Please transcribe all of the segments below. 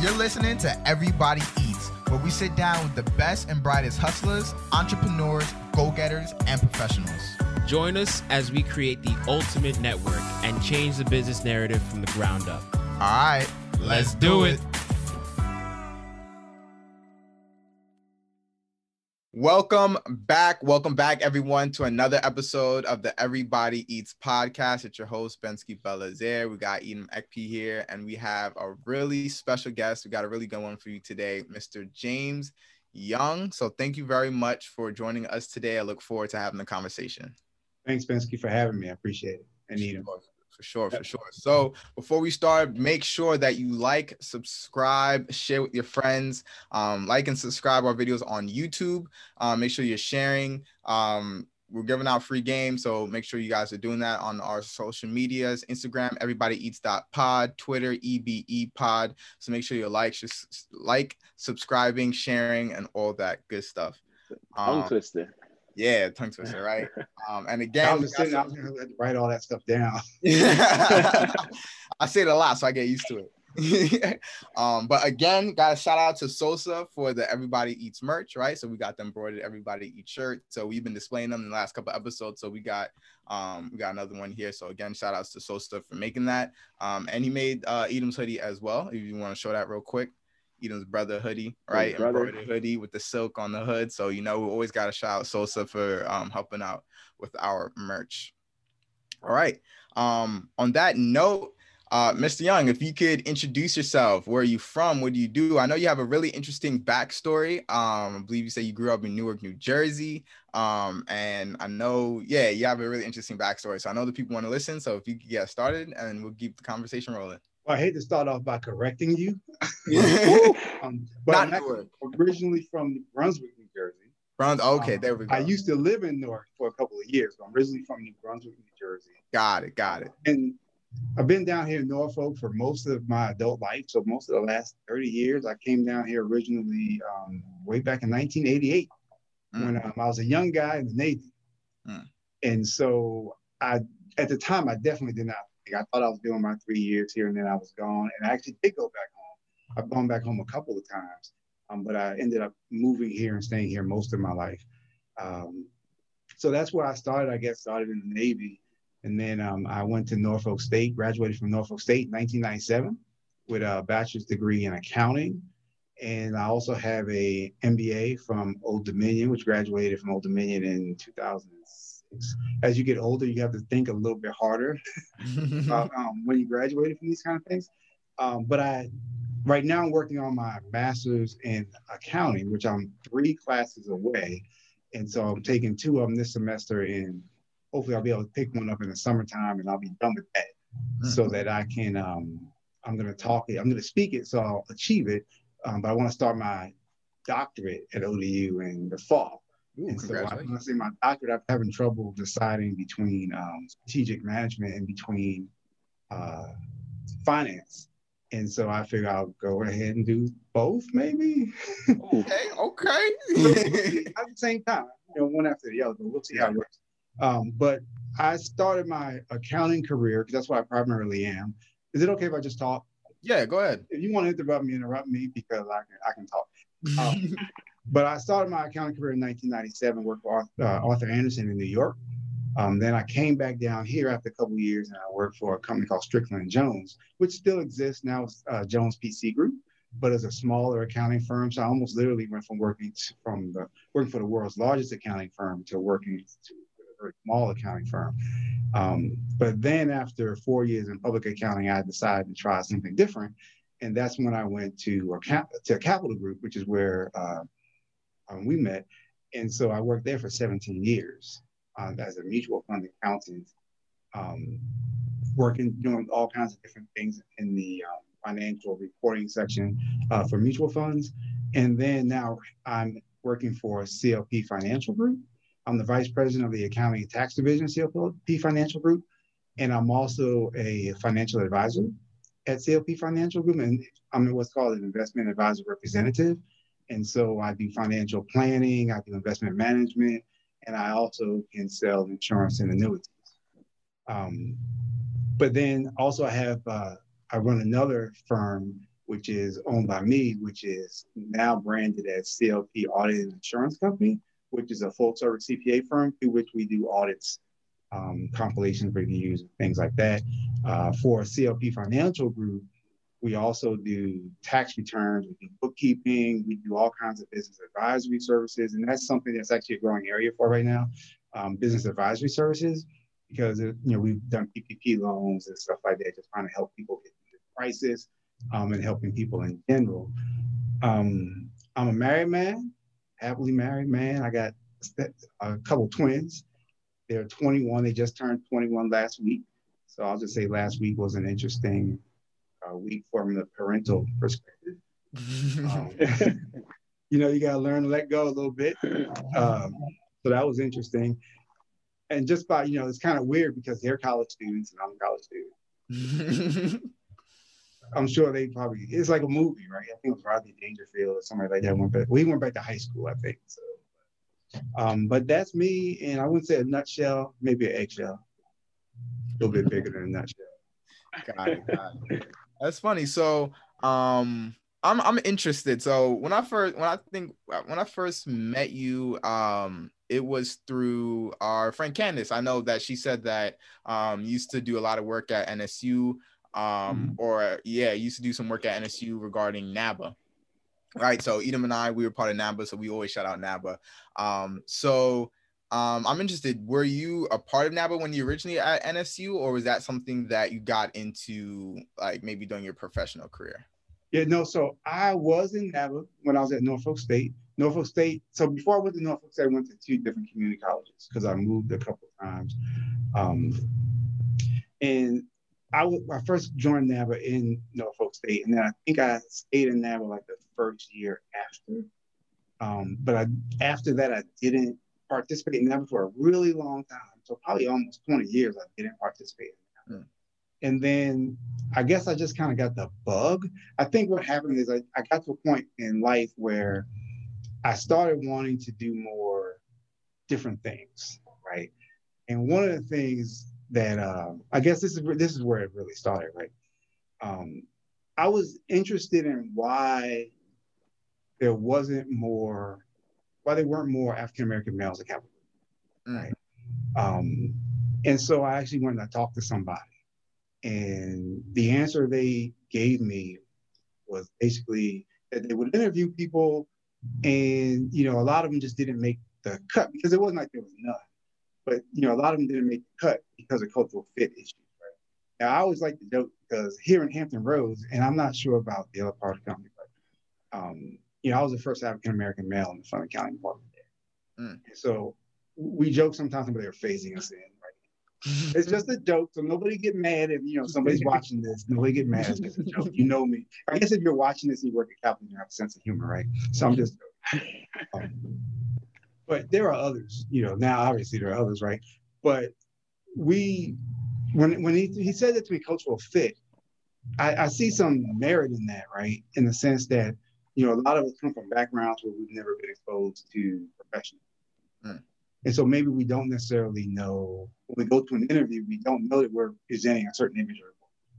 You're listening to Everybody Eats, where we sit down with the best and brightest hustlers, entrepreneurs, go getters, and professionals. Join us as we create the ultimate network and change the business narrative from the ground up. All right, let's, do it. Welcome back. Welcome back, everyone, to another episode of the Everybody Eats podcast. It's your host, Bensky Belazaire. We got Edom Ekpe here, and we have a really special guest. We got a really good one for you today, Mr. James Young. So, thank you very much for joining us today. I look forward to having the conversation. Thanks, Bensky, for having me. I appreciate it. And Edom for sure, for sure. So before we start, make sure that you like, subscribe, share with your friends, um, like and subscribe our videos on YouTube. Um, make sure you're sharing. Um, we're giving out free games, so make sure you guys are doing that on our social medias: Instagram, everybody eats pod, Twitter, EBE pod. So make sure you like, just like, subscribing, sharing, and all that good stuff. Um, twister. Yeah, tongue twister, right? Um, and again, I was, sitting, I was gonna write all that stuff down. I say it a lot, so I get used to it. um, but again, guys, shout out to Sosa for the Everybody Eats merch, right? So we got them embroidered Everybody Eats shirt. So we've been displaying them in the last couple episodes. So we got um we got another one here. So again, shout outs to Sosa for making that. Um, and he made uh Edom's hoodie as well. If you want to show that real quick. Edom's brother hoodie, right? Brother. Embroidered hoodie with the silk on the hood. So you know we always got to shout out Sosa for um, helping out with our merch. All right. Um, on that note, uh, Mr. Young, if you could introduce yourself, where are you from? What do you do? I know you have a really interesting backstory. Um, I believe you say you grew up in Newark, New Jersey. Um, and I know, yeah, you have a really interesting backstory. So I know the people want to listen. So if you could get started and we'll keep the conversation rolling. Well, I hate to start off by correcting you, um, but Not I'm originally from Brunswick, New Jersey. Brunswick. Okay, um, there we go. I used to live in Newark for a couple of years. I'm originally from New Brunswick, New Jersey. Got it. Got it. And I've been down here in Norfolk for most of my adult life. So most of the last 30 years, I came down here originally um, way back in 1988 mm. when um, I was a young guy in the Navy. Mm. And so I, at the time, I definitely did not I thought I was doing my three years here and then I was gone. And I actually did go back home. I've gone back home a couple of times, um, but I ended up moving here and staying here most of my life. Um, so that's where I started. I guess started in the Navy. And then um, I went to Norfolk State, graduated from Norfolk State in 1997 with a bachelor's degree in accounting. And I also have a MBA from Old Dominion, which graduated from Old Dominion in 2006 as you get older, you have to think a little bit harder about um, when you graduated from these kind of things. Um, but I, right now, I'm working on my master's in accounting, which I'm three classes away, and so I'm taking two of them this semester. And hopefully, I'll be able to pick one up in the summertime, and I'll be done with that, mm-hmm. so that I can. Um, I'm going to talk it. I'm going to speak it, so I'll achieve it. Um, but I want to start my doctorate at ODU in the fall. Ooh, and so I, when I say my doctorate, I'm having trouble deciding between um, strategic management and between uh, finance. And so I figure I'll go ahead and do both, maybe. okay, okay. At the same time, you know, one after the other, but we'll see how it works. Um, but I started my accounting career because that's what I primarily am. Is it okay if I just talk? Yeah, go ahead. If you want to interrupt me, interrupt me because I can I can talk. Um, but I started my accounting career in 1997, worked for uh, Arthur Andersen in New York. Um, then I came back down here after a couple years and I worked for a company called Strickland Jones, which still exists now, uh, Jones PC Group, but as a smaller accounting firm. So I almost literally went from working to, from the working for the world's largest accounting firm to working to a very small accounting firm. Um, but then after four years in public accounting, I decided to try something different. And that's when I went to, a, to Capital Group, which is where uh, um, we met. And so I worked there for 17 years uh, as a mutual fund accountant, um, working, doing all kinds of different things in the um, financial reporting section uh, for mutual funds. And then now I'm working for CLP Financial Group. I'm the vice president of the accounting and tax division of CLP Financial Group. And I'm also a financial advisor at CLP Financial Group. And I'm what's called an investment advisor representative. And so I do financial planning, I do investment management, and I also can sell insurance and annuities. Um, but then also I have, uh, I run another firm which is owned by me, which is now branded as CLP Audit and Insurance Company, which is a full service CPA firm through which we do audits, um, compilations, reviews, and things like that. Uh, for CLP Financial Group, we also do tax returns, we do bookkeeping, we do all kinds of business advisory services. And that's something that's actually a growing area for right now, um, business advisory services, because you know we've done PPP loans and stuff like that, just trying to help people get through the crisis um, and helping people in general. Um, I'm a married man, happily married man. I got a couple twins. They're 21. They just turned 21 last week. So I'll just say last week was an interesting uh, week from the parental perspective. um, you know, you got to learn to let go a little bit. Um, so that was interesting. And just by, you know, it's kind of weird because they're college students and I'm a college student. I'm sure they probably, it's like a movie, right? I think it was Rodney Dangerfield or somebody like that. Went back, we went back to high school, I think. So, um, but that's me. And I wouldn't say a nutshell, maybe an eggshell, a little bit bigger than a nutshell. Got it. Got it. That's funny. So, um, I'm I'm interested. So when I first when I think when I first met you, um, it was through our friend Candice. I know that she said that um used to do a lot of work at NSU, um, mm-hmm. or yeah, used to do some work at NSU regarding NABA. Right. So Edom and I, we were part of NABA, so we always shout out NABA. Um, so um, I'm interested. Were you a part of NABA when you originally at NSU, or was that something that you got into, like maybe during your professional career? Yeah, no. So I was in NABA when I was at Norfolk State. Norfolk State. So before I went to Norfolk State, I went to two different community colleges because I moved a couple times. Um, and I, w- I first joined NABA in Norfolk State, and then I think I stayed in NABA like the first year after. Um, but I, after that, I didn't participate in that for a really long time. So probably almost 20 years I didn't participate in. Mm. And then I guess I just kind of got the bug. I think what happened is I, I got to a point in life where I started wanting to do more different things, right? And one of the things that uh, I guess this is this is where it really started, right? Um, I was interested in why there wasn't more why there weren't more African American males at Capital, mm. right? Um, and so I actually went and I talked to somebody, and the answer they gave me was basically that they would interview people, and you know a lot of them just didn't make the cut because it wasn't like there was none, but you know a lot of them didn't make the cut because of cultural fit issues, right? Now I always like to joke because here in Hampton Roads, and I'm not sure about the other part of the company, but um, you know, I was the first African American male in the fund accounting Department there. Mm. So we joke sometimes about they're phasing us in, right? it's just a joke, so nobody get mad if you know somebody's watching this. Nobody get mad. It's just a joke. You know me. I guess if you're watching this and you work at Capital, you have a sense of humor, right? So I'm just. Um, but there are others, you know. Now, obviously, there are others, right? But we, when when he, he said that to me, cultural fit, I, I see some merit in that, right? In the sense that you know, a lot of us come from backgrounds where we've never been exposed to professionals. Mm. And so maybe we don't necessarily know when we go to an interview, we don't know that we're presenting a certain image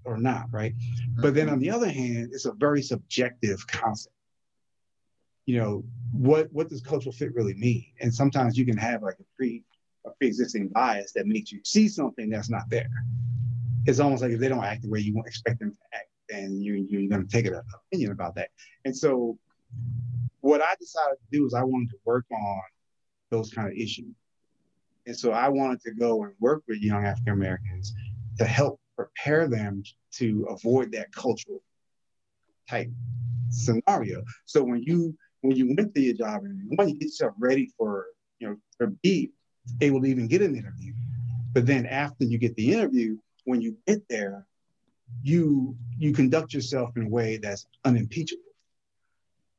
or, or not, right? Mm-hmm. But then on the other hand, it's a very subjective concept. You know, what what does cultural fit really mean? And sometimes you can have like a pre a pre-existing bias that makes you see something that's not there. It's almost like if they don't act the way you expect them to act, and you, you're going to take an opinion about that. And so, what I decided to do is I wanted to work on those kind of issues. And so, I wanted to go and work with young African Americans to help prepare them to avoid that cultural type scenario. So when you when you went to your job and you want to get yourself ready for you know to be able to even get an interview, but then after you get the interview, when you get there, you you conduct yourself in a way that's unimpeachable.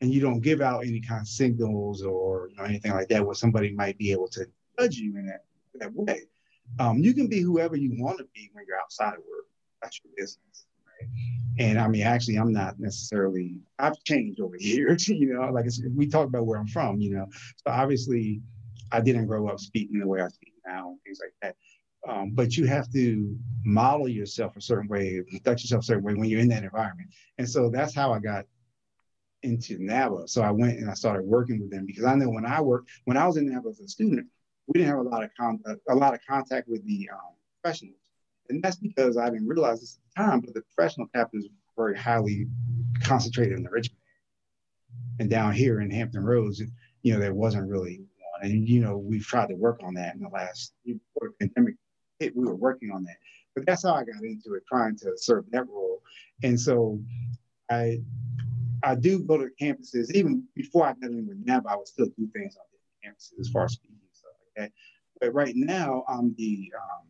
And you don't give out any kind of signals or you know, anything like that where somebody might be able to judge you in that, that way. Um, you can be whoever you want to be when you're outside of work. That's your business right? and i mean actually i'm not necessarily i've changed over the years you know like we talk about where i'm from you know. So obviously i didn't grow up speaking the way i speak now and things like that Um, but you have to model yourself a certain way, conduct yourself a certain way when you're in that environment. And so that's how I got into NABA. So I went and I started working with them because I know when I worked, when I was in NABA as a student, we didn't have a lot of con- a lot of contact with the um, professionals, and that's because I didn't realize this at the time. But the professional chapters were very highly concentrated in the Richmond, and down here in Hampton Roads, you know, there wasn't really one. And you know, we've tried to work on that in the last before the pandemic hit. We were working on that, but that's how I got into it, trying to serve that role. And so, I I do go to campuses. Even before I got in with NAB, I would still do things on different campuses as far as speaking and stuff like that. But right now, I'm the um,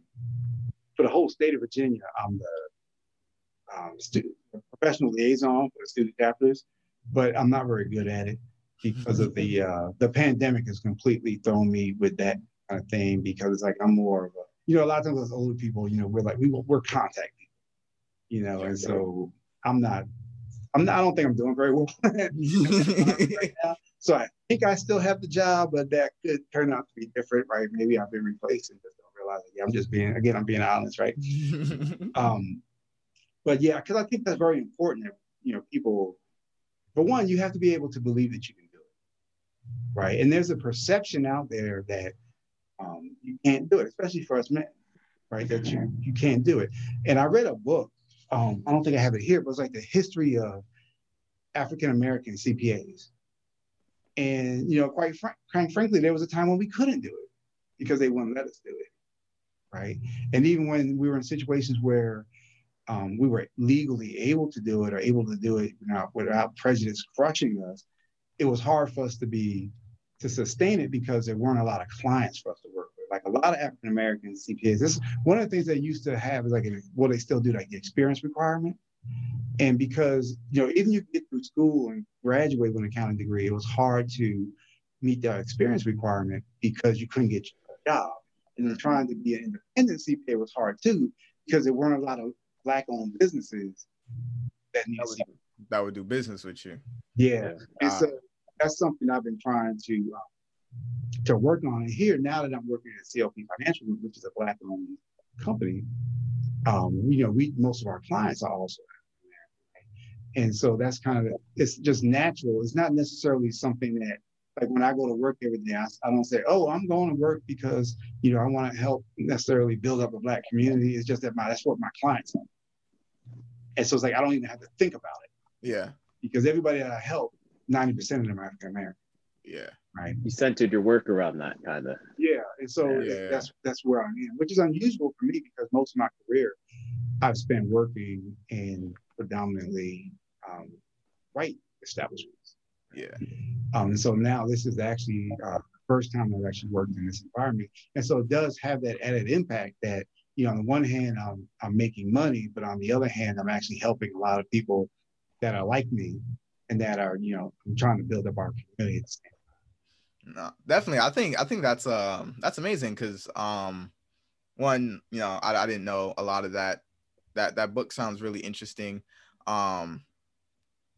for the whole state of Virginia. I'm the um, student professional liaison for the student chapters, but I'm not very good at it because of the uh, the pandemic has completely thrown me with that kind of thing. Because it's like I'm more of a you know a lot of times as older people, you know, we're like we we're contact people, you know, and so I'm not I'm not, I don't think I'm doing very well right now. So I think I still have the job, but that could turn out to be different, right? Maybe I've been replaced and just don't realize it. Yeah, I'm just being again, I'm being honest, right? um, but yeah, because I think that's very important that you know people. For one, you have to be able to believe that you can do it, right? And there's a perception out there that um, you can't do it, especially for us men, right? That you you can't do it. And I read a book um, I don't think I have it here, but it's like the history of African American CPAs. And you know, quite fr- frankly, there was a time when we couldn't do it because they wouldn't let us do it, right? And even when we were in situations where um, we were legally able to do it or able to do it you know, without prejudice crushing us, it was hard for us to be to sustain it because there weren't a lot of clients for us to work with. like a lot of African American CPAs. This one of the things they used to have is like a, well, they still do like the experience requirement. And because you know, even you get through school and graduate with an accounting degree, it was hard to meet that experience requirement because you couldn't get a job. And then trying to be an independent CPA was hard too because there weren't a lot of black-owned businesses that that would, that would do business with you. Yeah, and uh, so that's something I've been trying to um, to work on. And here, now that I'm working at CLP Financial Group, which is a black-owned company, um, you know, we most of our clients are also there, and so that's kind of it's just natural. It's not necessarily something that like when I go to work every day, I, I don't say, "Oh, I'm going to work because you know I want to help necessarily build up a black community." It's just that my that's what my clients are. And so it's like I don't even have to think about it. Yeah. Because everybody that I help, ninety percent of them are African American. Yeah right? You centered your work around that kind of. Yeah, and so yeah. that's that's where I am, which is unusual for me because most of my career I've spent working in predominantly um, white establishments. Yeah. Um, and so now this is actually uh, the first time I've actually worked in this environment, and so it does have that added impact that you know on the one hand I'm I'm making money, but on the other hand I'm actually helping a lot of people that are like me and that are you know trying to build up our community no, definitely. I think I think that's um that's amazing because um one you know I, I didn't know a lot of that that that book sounds really interesting. Um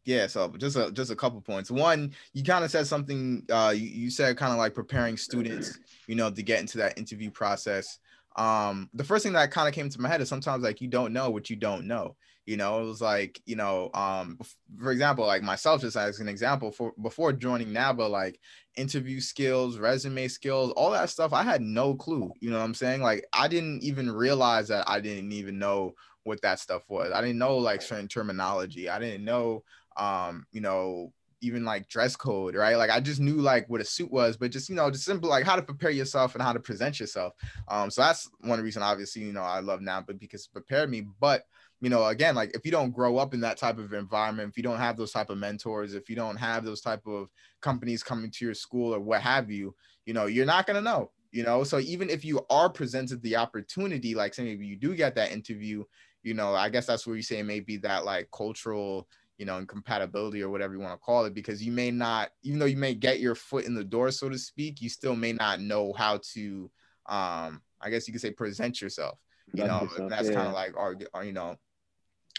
yeah so just a just a couple points. One you kind of said something uh you, you said kind of like preparing students you know to get into that interview process. Um the first thing that kind of came to my head is sometimes like you don't know what you don't know you know it was like you know um for example like myself just as an example for before joining naba like interview skills resume skills all that stuff i had no clue you know what i'm saying like i didn't even realize that i didn't even know what that stuff was i didn't know like certain terminology i didn't know um you know even like dress code, right? Like I just knew like what a suit was, but just you know, just simple like how to prepare yourself and how to present yourself. Um, so that's one reason, obviously, you know, I love NABA because it prepared me. But you know, again, like if you don't grow up in that type of environment, if you don't have those type of mentors, if you don't have those type of companies coming to your school or what have you, you know, you're not gonna know. You know, so even if you are presented the opportunity, like say maybe you do get that interview, you know, I guess that's where you say maybe that like cultural you know, incompatibility or whatever you want to call it, because you may not, even though you may get your foot in the door, so to speak, you still may not know how to, um, I guess you could say present yourself. You know, yourself, that's yeah. kind of like, or, or, you know,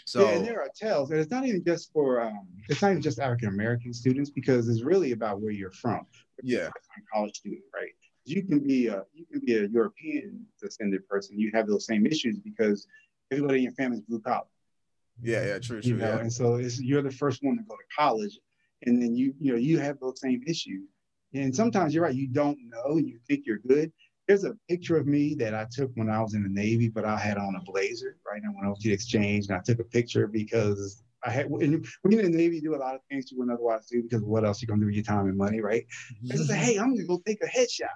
so yeah, and there are tales, and it's not even just for, um, it's not even just African American students because it's really about where you're from. Yeah, college student, right? You can be a you can be a European descended person. You have those same issues because everybody in your family is blue collar. Yeah, yeah, true, true. You know, yeah. and so it's, you're the first one to go to college, and then you you know you have those same issues. And sometimes you're right, you don't know, and you think you're good. There's a picture of me that I took when I was in the Navy, but I had on a blazer, right? And when I went to the exchange, and I took a picture because I had when you're in the Navy, you do a lot of things you wouldn't otherwise do because what else you gonna do with your time and money, right? And I said, hey, I'm gonna go take a headshot,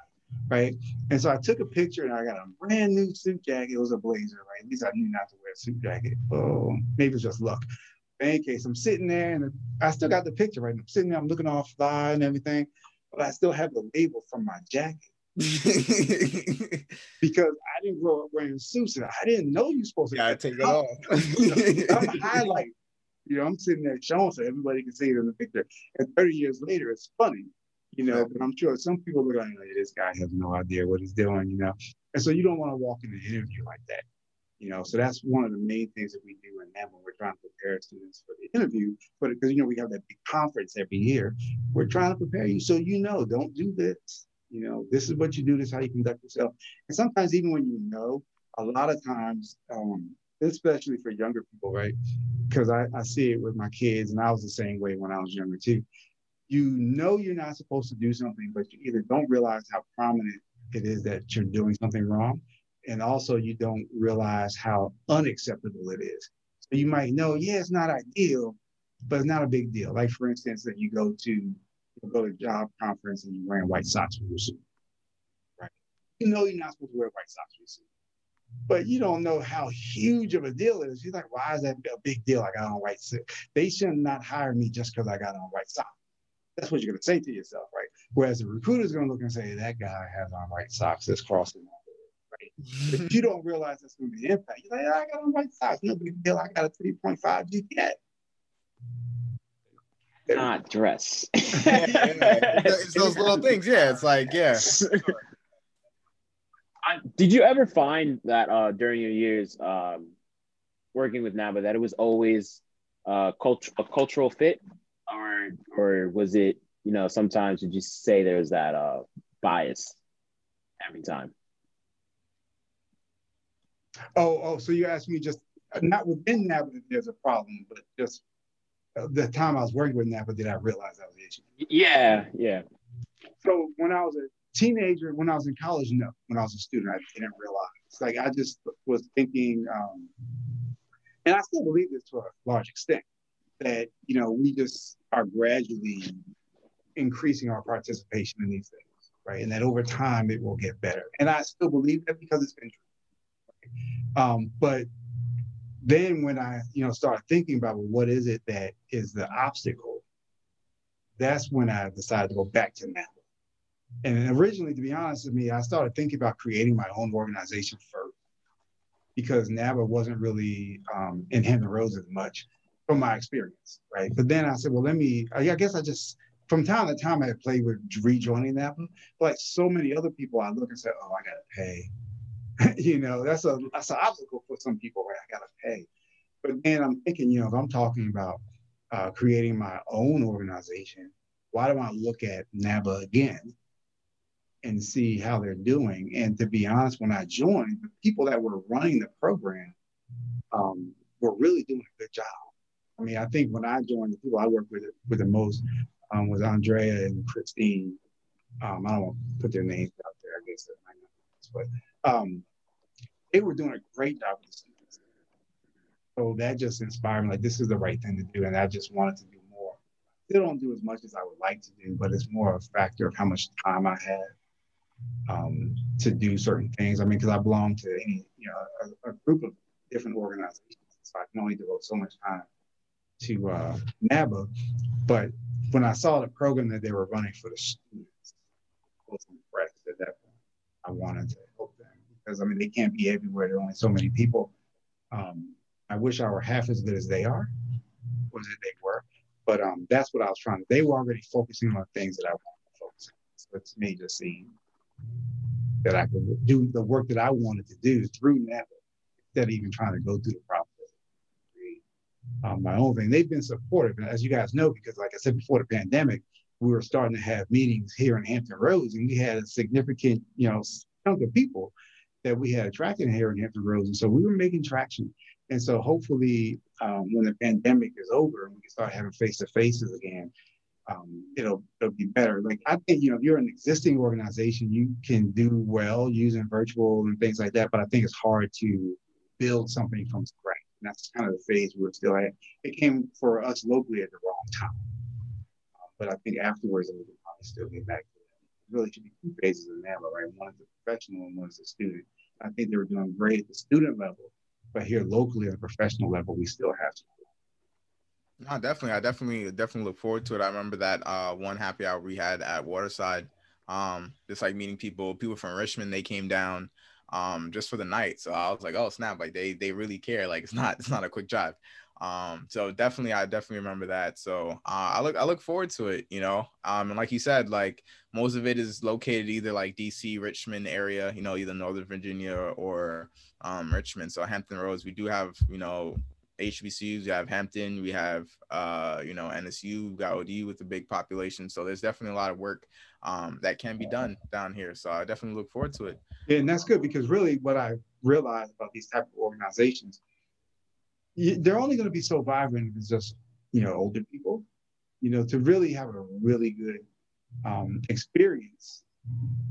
right? And so I took a picture and I got a brand new suit jacket. It was a blazer, right? At least I knew not to wear a suit jacket. Oh, maybe it's just luck. But in any case, I'm sitting there and I still got the picture, right? I'm sitting there, I'm looking all fly and everything, but I still have the label from my jacket. because I didn't grow up wearing suits and I didn't know you're supposed to gotta take it off. off. I'm highlight. You know, I'm sitting there showing so everybody can see it in the picture. And 30 years later, it's funny, you know, but I'm sure some people look like, hey, this guy has no idea what he's doing, you know. And so you don't want to walk in an interview like that. You know, so that's one of the main things that we do in that when we're trying to prepare students for the interview. But because you know we have that big conference every year, we're trying to prepare you so you know, don't do this. You know, this is what you do. This is how you conduct yourself. And sometimes even when you know, a lot of times, um, especially for younger people, right? Because I, I see it with my kids, and I was the same way when I was younger too. You know you're not supposed to do something, but you either don't realize how prominent it is that you're doing something wrong, and also you don't realize how unacceptable it is. So you might know, yeah, it's not ideal, but it's not a big deal. Like for instance, that you go to go to job conference and you're wearing white socks with your suit, right? You know you're not supposed to wear white socks with your suit, but you don't know how huge of a deal it is. You're like, why is that a big deal? I got on white suit. They should not hire me just because I got on white socks. That's what you're gonna say to yourself, right? Whereas the recruiter's gonna look and say, that guy has on white socks. That's crossing right? If you don't realize that's going to be impact, you're like, I got on white socks, no big deal. I got a 3.5 GPA. Not dress. yeah, yeah. It's those little things. Yeah, it's like, yeah. Did you ever find that uh, during your years um, working with NABA that it was always uh, cult- a cultural fit, or or was it you know sometimes would you say there's that uh, bias every time? Oh, oh, so you asked me just not within NABA that there's a problem, but just uh, the time I was working with NABA did I realize that was the issue. Yeah, yeah. So when I was a teenager, when I was in college, no. When I was a student, I didn't realize. Like I just was thinking, um, and I still believe this to a large extent, that you know we just are gradually increasing our participation in these things, right? And that over time it will get better. And I still believe that because it's been true. Um, but then when I, you know, start thinking about well, what is it that is the obstacle, that's when I decided to go back to NABA. And originally, to be honest with me, I started thinking about creating my own organization first because NABA wasn't really um, in Hampton Roads as much from my experience, right? But then I said, well, let me, I guess I just, from time to time, I had played with rejoining NABA. But like so many other people, I look and say, oh, I got to pay. you know, that's a that's an obstacle for some people, right? I got to pay. But then I'm thinking, you know, if I'm talking about uh, creating my own organization, why do I look at NABA again and see how they're doing. And to be honest, when I joined, the people that were running the program um, were really doing a good job. I mean, I think when I joined, the people I worked with with the most um, was Andrea and Christine. Um, I don't want to put their names out there. I guess but um, they were doing a great job with the students. So that just inspired me. Like this is the right thing to do, and I just wanted to do more. Still don't do as much as I would like to do, but it's more a factor of how much time I have um, to do certain things. I mean, because I belong to any, you know, a, a, group of different organizations, so I can only devote so much time to uh, NABA. But when I saw the program that they were running for the students, I was impressed at that point. I wanted to because I mean they can't be everywhere. There are only so many people. Um, I wish I were half as good as they are, or that they were. But um, that's what I was trying to. They were already focusing on things that I wanted to focus on. So it's me just seeing that I could do the work that I wanted to do through NABA instead of even trying to go through the process. Um, my own thing. They've been supportive, as you guys know, because like I said before the pandemic, we were starting to have meetings here in Hampton Roads, and we had a significant, you know, chunk of people that we had attracted here in Hampton Roads, and so we were making traction. And so hopefully, um, when the pandemic is over and we can start having face to faces again, um, it'll it'll be better. Like I think you know, if you're an existing organization, you can do well using virtual and things like that. But I think it's hard to build something from scratch. And that's kind of the phase we're still at. It came for us locally at the wrong time. But I think afterwards, we can probably still get back really should be two phases in NABA, right? One is the professional and one is the student. I think they were doing great at the student level, but here locally at the professional level, we still have to no, definitely. I definitely definitely look forward to it. I remember that uh, one happy hour we had at Waterside. Um, just like meeting people, people from Richmond, they came down um just for the night. So I was like, oh snap, like they they really care. Like it's not it's not a quick drive. Um, so definitely I definitely remember that. So uh, I look I look forward to it, you know. Um, and like you said, like most of it is located either like DC, Richmond area, you know, either Northern Virginia or um Richmond. So Hampton Roads, we do have, you know, HBCUs. We have Hampton, we have uh, you know NSU, we got OD with a big population. So there's definitely a lot of work um, that can be done down here. So I definitely look forward to it. Yeah, and that's good because really what I realized about these type of organizations, they're only going to be so vibrant if it's just you know older people. You know, to really have a really good um, experience,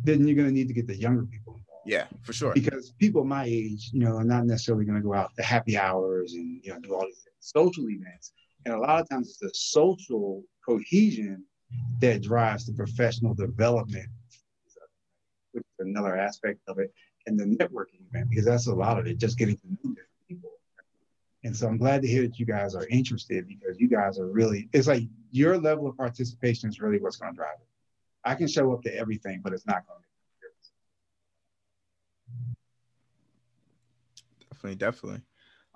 then you're going to need to get the younger people involved. yeah, for sure. Because people my age, you know, are not necessarily going to go out to happy hours and you know do all these social events. And a lot of times it's the social cohesion that drives the professional development, which is another aspect of it, and the networking event because that's a lot of it, just getting to know different people. And so I'm glad to hear that you guys are interested because you guys are really, it's like your level of participation is really what's going to drive it. I can show up to everything, but it's not going to be. definitely, definitely.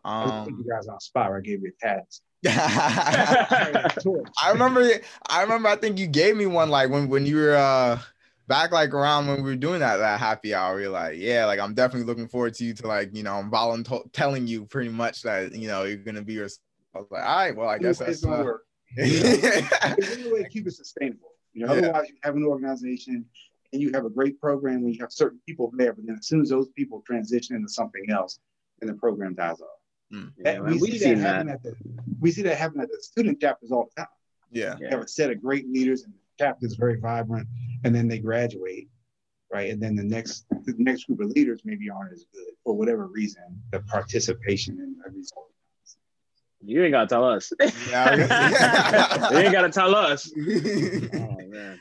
Um, you guys on spot. I gave you a task. I remember. I remember. I think you gave me one like when when you were uh back like around when we were doing that that happy hour. You're like, yeah, like I'm definitely looking forward to you to like you know I'm volunteer telling you pretty much that you know you're gonna be your. I was like, all right, well I guess that's gonna uh, work. it's a way to keep it sustainable. You know, yeah. otherwise you have an organization and you have a great program and you have certain people there, but then as soon as those people transition into something else, and the program dies off. Mm. That, yeah, we, see that happen that. at the we see that happen at the student chapters all the time. Yeah. You have a set of great leaders and the chapter is very vibrant, and then they graduate, right? And then the next the next group of leaders maybe aren't as good for whatever reason. The participation in the result. You ain't gotta tell us. Yeah, you ain't gotta tell us. oh man.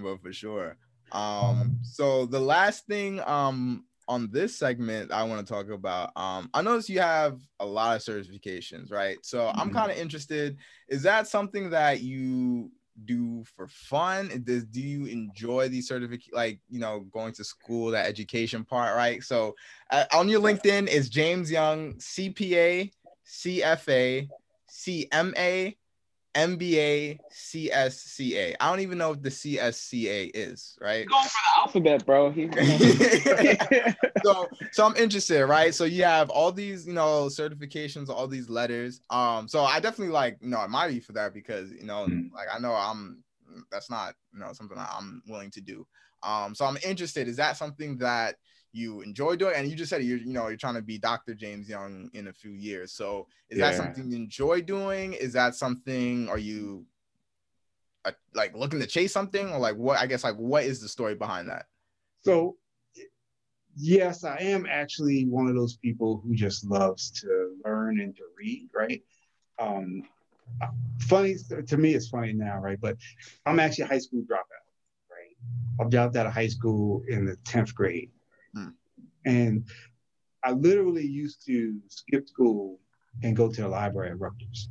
Well, for sure. Um, so the last thing um on this segment I want to talk about. Um, I notice you have a lot of certifications, right? So mm-hmm. I'm kind of interested. Is that something that you do for fun? Does do you enjoy these certificate, like you know, going to school, that education part, right? So uh, on your LinkedIn is James Young, CPA, CFA, CMA, MBA CSCA. I don't even know if the CSCA is, right? Going for the alphabet, bro. so so I'm interested, right? So you have all these, you know, certifications, all these letters. Um, so I definitely like, you know, admire you for that because you know, mm-hmm. like I know I'm that's not you know something I'm willing to do. Um, so I'm interested. Is that something that you enjoy doing and you just said you're you know you're trying to be dr james young in a few years. So is yeah. that something you enjoy doing? Is that something are you uh, like looking to chase something? Or like what i guess like what is the story behind that? So yes i am actually one of those people who just loves to learn and to read right? Um funny to me it's funny now right? But i'm actually a high school dropout right? I dropped out of high school in the 10th grade Mm. And I literally used to skip school and go to the library at Rutgers,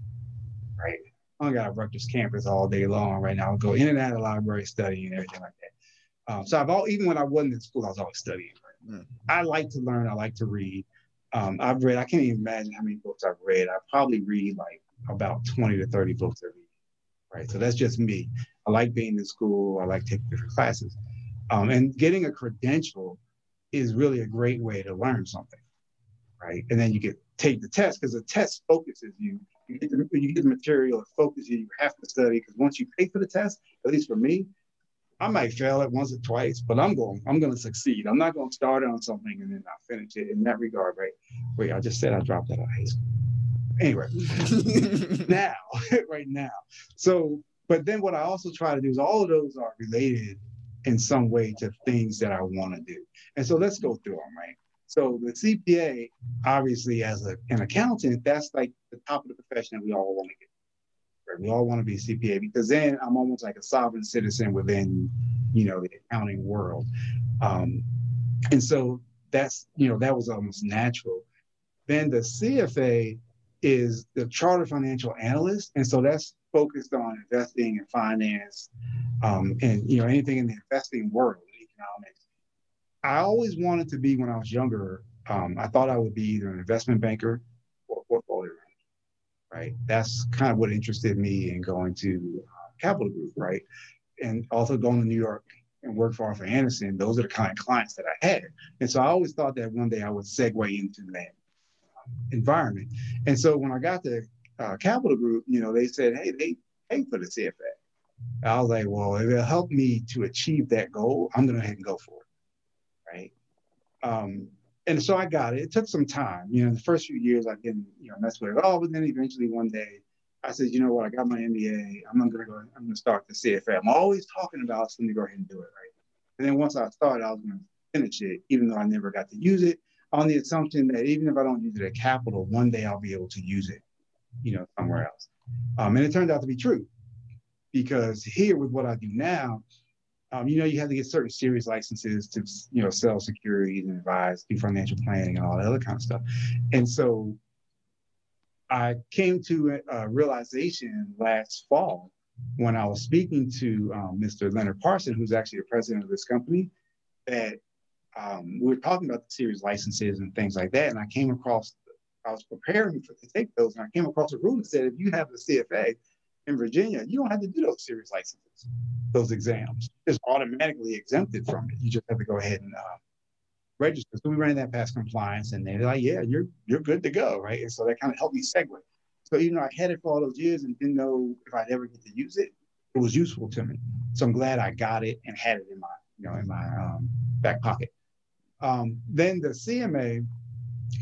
right? I got a Rutgers campus all day long right now. I'll go in and out of the library studying and everything like that. Um, so I've all, even when I wasn't in school, I was always studying. Right? Mm. I like to learn. I like to read. Um, I've read, I can't even imagine how many books I've read. I probably read like about 20 to 30 books every year, right? So that's just me. I like being in school. I like taking different classes. Um, and getting a credential is really a great way to learn something, right? And then you get take the test because the test focuses you. you get the, you get the material, it focuses you, you have to study because once you pay for the test, at least for me, I might fail it once or twice, but I'm going, I'm going to succeed. I'm not going to start on something and then not finish it in that regard, right? Wait, I just said I dropped out of high school. Anyway, now, right now. So, but then what I also try to do is all of those are related in some way to things that I want to do. And so let's go through them, right? So the CPA, obviously, as a, an accountant, that's like the top of the profession that we all want to get. We all want to be CPA because then I'm almost like a sovereign citizen within, you know, the accounting world. Um, and so that's, you know, that was almost natural. Then the CFA is the chartered financial analyst. And so that's focused on investing and finance um, and, you know, anything in the investing world, economics. I always wanted to be when I was younger. Um, I thought I would be either an investment banker or a portfolio manager, right? That's kind of what interested me in going to uh, Capital Group, right? And also going to New York and work for Arthur Andersen. Those are the kind of clients that I had. And so I always thought that one day I would segue into that environment. And so when I got to uh, Capital Group, you know, they said, hey, they pay for the CFA. I was like, well, if it'll help me to achieve that goal, I'm going to go ahead and go for it. Right. Um, and so I got it. It took some time. You know, the first few years I didn't, you know, mess with it at all. But then eventually one day I said, you know what, I got my MBA. I'm gonna go, I'm gonna start the CFA. I'm always talking about so let me go ahead and do it, right? And then once I started, I was gonna finish it, even though I never got to use it, on the assumption that even if I don't use it at capital, one day I'll be able to use it, you know, somewhere else. Um, and it turned out to be true. Because here with what I do now, um, you know, you have to get certain series licenses to, you know, sell securities and advise, do financial planning and all that other kind of stuff. And so I came to a realization last fall when I was speaking to um, Mr. Leonard Parson, who's actually the president of this company, that um, we were talking about the series licenses and things like that. And I came across, I was preparing for, to take those, and I came across a rule that said if you have the CFA, in Virginia, you don't have to do those series licenses, those exams. It's automatically exempted from it. You just have to go ahead and uh, register. So we ran that past compliance, and they're like, "Yeah, you're you're good to go, right?" And so that kind of helped me segue. So even though I had it for all those years and didn't know if I'd ever get to use it, it was useful to me. So I'm glad I got it and had it in my you know in my um, back pocket. Um, then the CMA,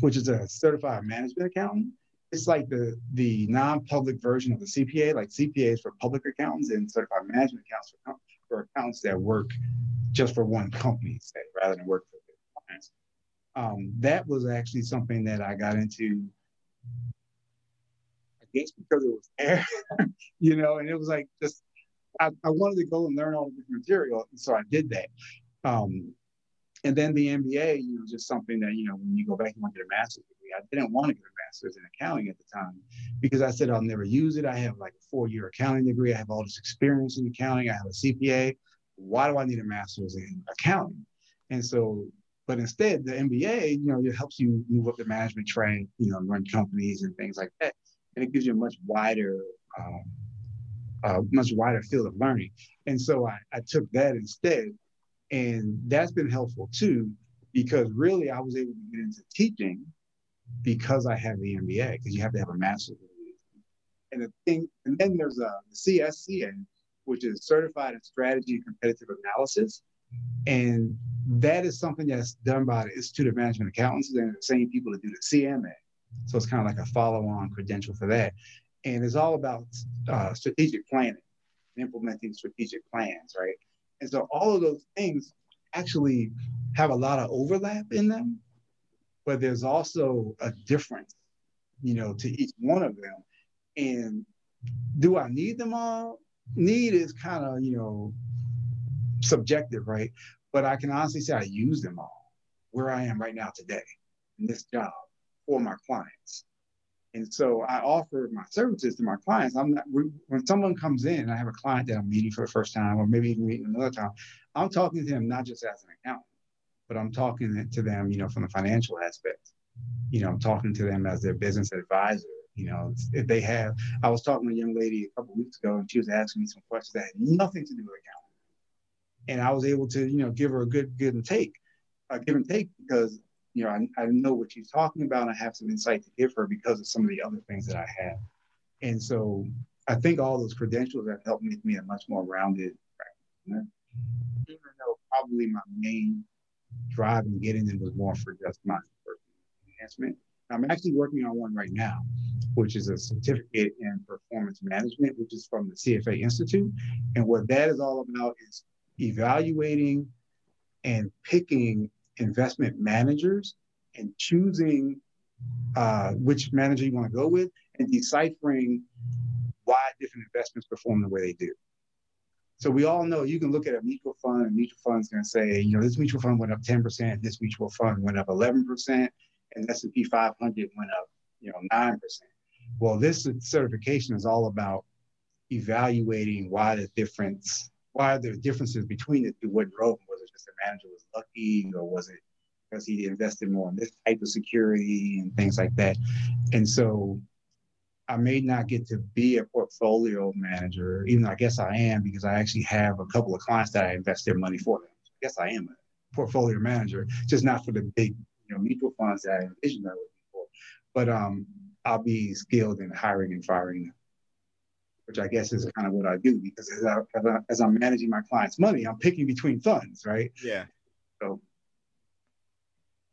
which is a certified management accountant, it's like the the non-public version of the CPA, like CPAs for public accountants and certified management accounts for, for accountants that work just for one company, say, rather than work for clients. Um, that was actually something that I got into, I guess because it was you know, and it was like just I, I, wanted to go and learn all the different material, and so I did that. Um, and then the MBA, you know, just something that you know when you go back and want to get a master's degree. I didn't want to get a master's in accounting at the time because I said I'll never use it. I have like a four-year accounting degree. I have all this experience in accounting. I have a CPA. Why do I need a master's in accounting? And so, but instead, the MBA, you know, it helps you move up the management train, you know, run companies and things like that, and it gives you a much wider. Um, uh, much wider field of learning. And so I, I took that instead. And that's been helpful too, because really I was able to get into teaching because I have the MBA, because you have to have a master's degree. And the thing, and then there's a CSCA, which is Certified in Strategy and Competitive Analysis. And that is something that's done by the Institute of Management Accountants. and the same people that do the CMA. So it's kind of like a follow-on credential for that. And it's all about uh, strategic planning, implementing strategic plans, right? And so all of those things actually have a lot of overlap in them but there's also a difference, you know, to each one of them. And do I need them all? Need is kind of, you know, subjective, right? But I can honestly say I use them all where I am right now today in this job for my clients. And so I offer my services to my clients. I'm not when someone comes in, I have a client that I'm meeting for the first time, or maybe even meeting another time. I'm talking to them not just as an accountant but I'm talking to them, you know, from the financial aspect. You know, I'm talking to them as their business advisor. You know, if they have, I was talking to a young lady a couple weeks ago, and she was asking me some questions that had nothing to do with accounting, and I was able to, you know, give her a good give and take, a give and take because you know I, I know what she's talking about, I have some insight to give her because of some of the other things that I have. And so I think all those credentials have helped make me a much more rounded practitioner. Even though probably my main drive in getting them was more for just my enhancement. I'm actually working on one right now, which is a certificate in performance management, which is from the CFA Institute. And what that is all about is evaluating and picking investment managers and choosing uh, which manager you want to go with and deciphering why different investments perform the way they do. So we all know you can look at a mutual fund, and mutual fund's going to say, you know, this mutual fund went up 10%, this mutual fund went up 11%, and S&P 500 went up, you know, 9%. Well, this certification is all about evaluating why the difference, why are differences between the two, what drove them. Just the manager was lucky, or was it because he invested more in this type of security and things like that? And so I may not get to be a portfolio manager, even though I guess I am because I actually have a couple of clients that I invest their money for them. I guess I am a portfolio manager, just not for the big, you know, mutual funds that I envisioned I would be for. But um, I'll be skilled in hiring and firing them, which I guess is kind of what I do because as, I, as, I, as I'm managing my clients' money, I'm picking between funds, right? Yeah. So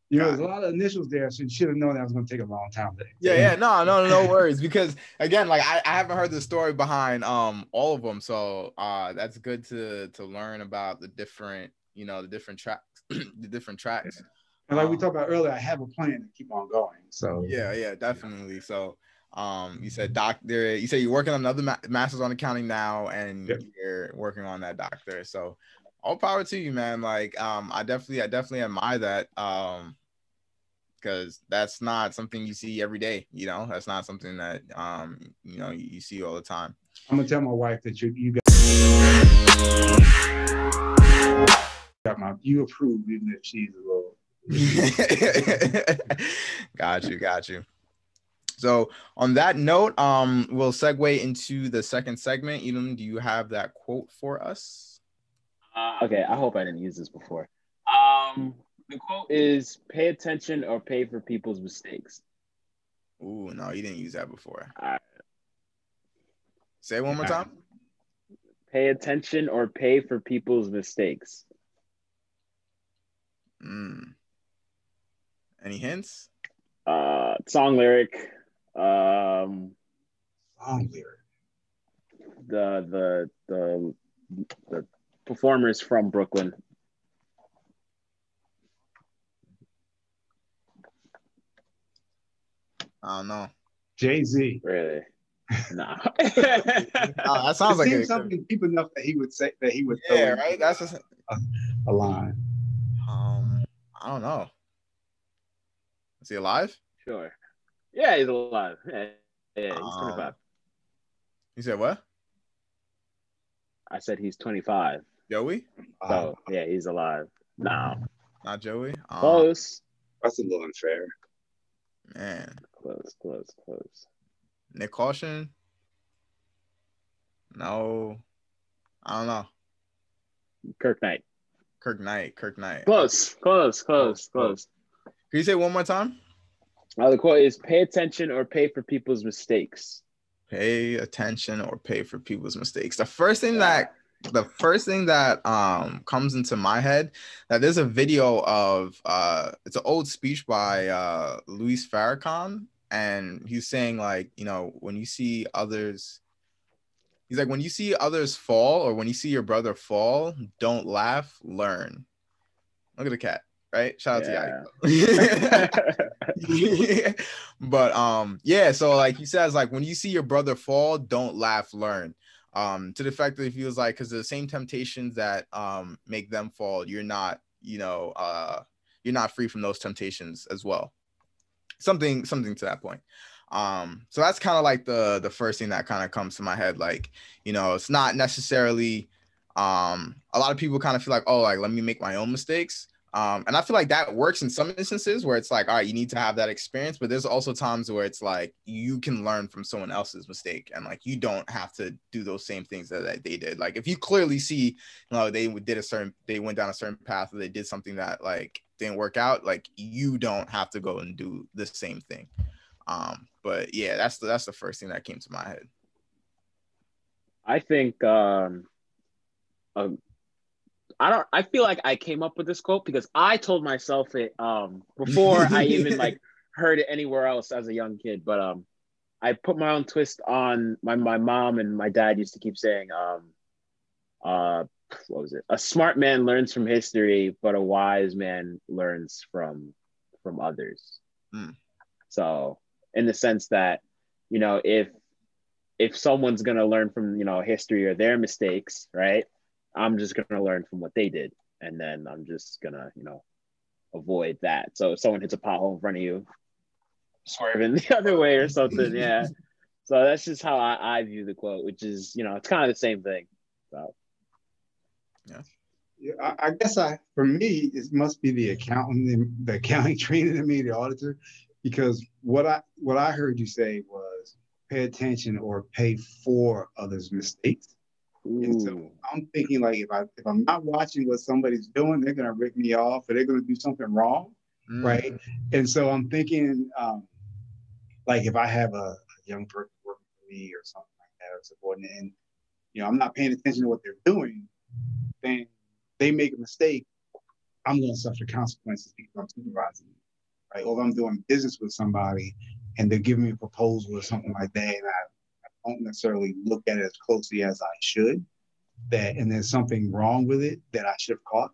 you know, there's a lot of initials there, so you should have known that was going to take a long time. Today. Yeah, yeah, no, no, no worries. Because again, like I, I haven't heard the story behind um all of them, so uh that's good to to learn about the different, you know, the different tracks, the different tracks. And like we um, talked about earlier, I have a plan to keep on going. So yeah, yeah, definitely. So um, you said doctor. You said you're working on another ma- master's on accounting now, and yep. you're working on that doctor. So all power to you, man. Like, um, I definitely, I definitely admire that. Um, because that's not something you see every day. You know, that's not something that um, you know, you, you see all the time. I'm gonna tell my wife that you you got, got my you approve, even if she's a little. got you, got you. So on that note, um, we'll segue into the second segment. Edom, do you have that quote for us? Uh, okay, I hope I didn't use this before. Um, the quote is "Pay attention or pay for people's mistakes." Ooh, no, you didn't use that before. Right. Say it one more time. Pay attention or pay for people's mistakes. Mm. Any hints? Uh, song lyric. Um, song lyric. The the the the performers from Brooklyn. I don't know. Jay Z. Really? No. oh, that sounds it like something deep enough that he would say that he would. Yeah, right. That's a, a, a, line. Um, I don't know. Is he alive? Sure. Yeah, he's alive. Yeah, yeah he's um, 25. You said what? I said he's 25. Joey? Oh, yeah, he's alive. No. Not Joey? Um, close. That's a little unfair. Man. Close, close, close. Nyck Caution? No. I don't know. Kirk Knight. Kirk Knight. Kirk Knight. Close, close, close, close. Can you say one more time? Uh, the quote is pay attention or pay for people's mistakes. Pay attention or pay for people's mistakes. The first thing that the first thing that um comes into my head that there's a video of uh it's an old speech by uh Louis Farrakhan and he's saying like you know when you see others he's like when you see others fall or when you see your brother fall don't laugh learn look at the cat right shout out yeah. to Yaiko. but um yeah so like he says like when you see your brother fall don't laugh learn um, to the fact that he feels like because the same temptations that um, make them fall, you're not, you know, uh, you're not free from those temptations as well. Something, something to that point. Um, so that's kind of like the the first thing that kind of comes to my head. Like, you know, it's not necessarily um a lot of people kind of feel like, oh, like let me make my own mistakes. Um, and I feel like that works in some instances where it's like, all right, you need to have that experience, but there's also times where it's like you can learn from someone else's mistake and like you don't have to do those same things that, that they did. Like if you clearly see, you know, they did a certain, they went down a certain path or they did something that like didn't work out, like you don't have to go and do the same thing. Um, But yeah, that's the that's the first thing that came to my head. I think um, um I don't I feel like I came up with this quote because I told myself it um before I even like heard it anywhere else as a young kid. But um I put my own twist on my my mom and my dad used to keep saying um uh what was it? A smart man learns from history, but a wise man learns from from others. Mm. So in the sense that, you know, if if someone's gonna learn from, you know, history or their mistakes, right? I'm just gonna learn from what they did. And then I'm just gonna, you know, avoid that. So if someone hits a pothole in front of you, swerving the other way or something, yeah. So that's just how I, I view the quote, which is, you know, it's kind of the same thing. So yeah. Yeah, I, I guess I, for me, it must be the accountant, the accounting training in me, the auditor, because what I what I heard you say was pay attention or pay for others' mistakes. And so I'm thinking like if I if I'm not watching what somebody's doing, they're gonna rip me off or they're gonna do something wrong, Mm. right? And so I'm thinking um, like if I have a, a young person working for me or something like that or subordinate, and you know I'm not paying attention to what they're doing, then they make a mistake, I'm gonna suffer consequences because I'm supervising, right? Or if I'm doing business with somebody and they're giving me a proposal or something like that, and I don't necessarily look at it as closely as I should, that and there's something wrong with it that I should have caught,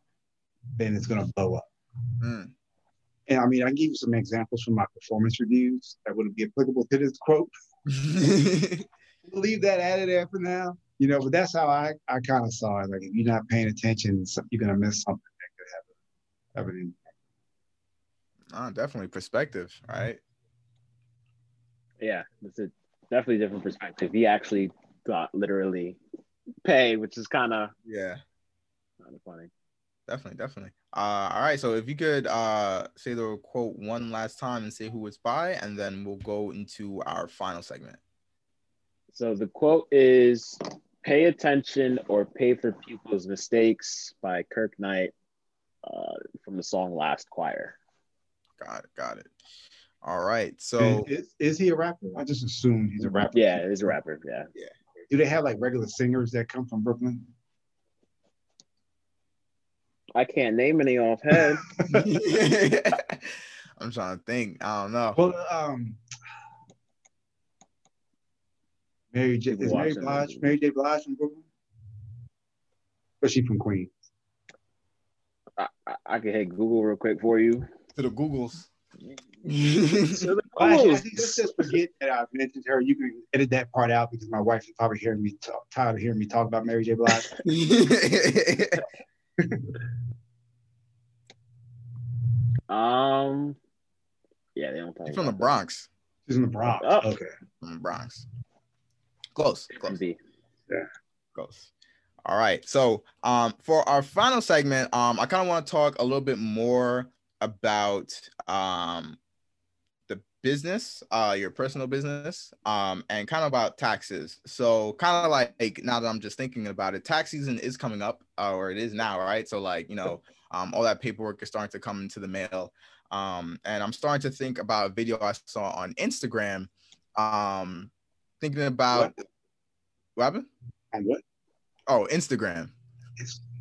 then it's gonna blow up. Mm. And I mean, I give you some examples from my performance reviews that would be applicable to this quote. We'll leave that added there for now, you know. But that's how I, I kind of saw it. Like, if you're not paying attention, you're gonna miss something that could have, a- have an impact. Ah, definitely perspective, right? yeah, that's a definitely different perspective. He actually got literally pay, which is kind of Yeah, kind of funny. definitely, definitely. Uh, all right. So if you could uh say the quote one last time and say who it's by, and then we'll go into our final segment. So the quote is pay attention or pay for people's mistakes by Kirk Knight uh, from the song Last Choir. Got it. Got it. All right. So is, is he a rapper? I just assumed he's a rapper. Yeah, he's a rapper. Yeah. Yeah. Do they have like regular singers that come from Brooklyn? I can't name any offhand. I'm trying to think. I don't know. Well, um, Mary J. Is Mary watching Blige? that. Mary J. Blige from Brooklyn? Or she from Queens? I, I, I can hit Google real quick for you. To the Googles. So the Well, actually, Googles- let's just forget that I mentioned her. You can edit that part out because my wife is probably hearing me talk, tired of hearing me talk about Mary J. Blige. um, yeah, they don't She's from the about Bronx. She's in the Bronx. Oh. Okay. From the Bronx. Close. Close. MB. Close. All right. So um for our final segment, um, I kind of want to talk a little bit more about um the business, uh your personal business, um, and kind of about taxes. So kind of like now that I'm just thinking about it, tax season is coming up, uh, or it is now, right? So like, you know, um, all that paperwork is starting to come into the mail. Um, and I'm starting to think about a video I saw on Instagram. Um, thinking about what happened? And what? Oh, Instagram. Is that like a-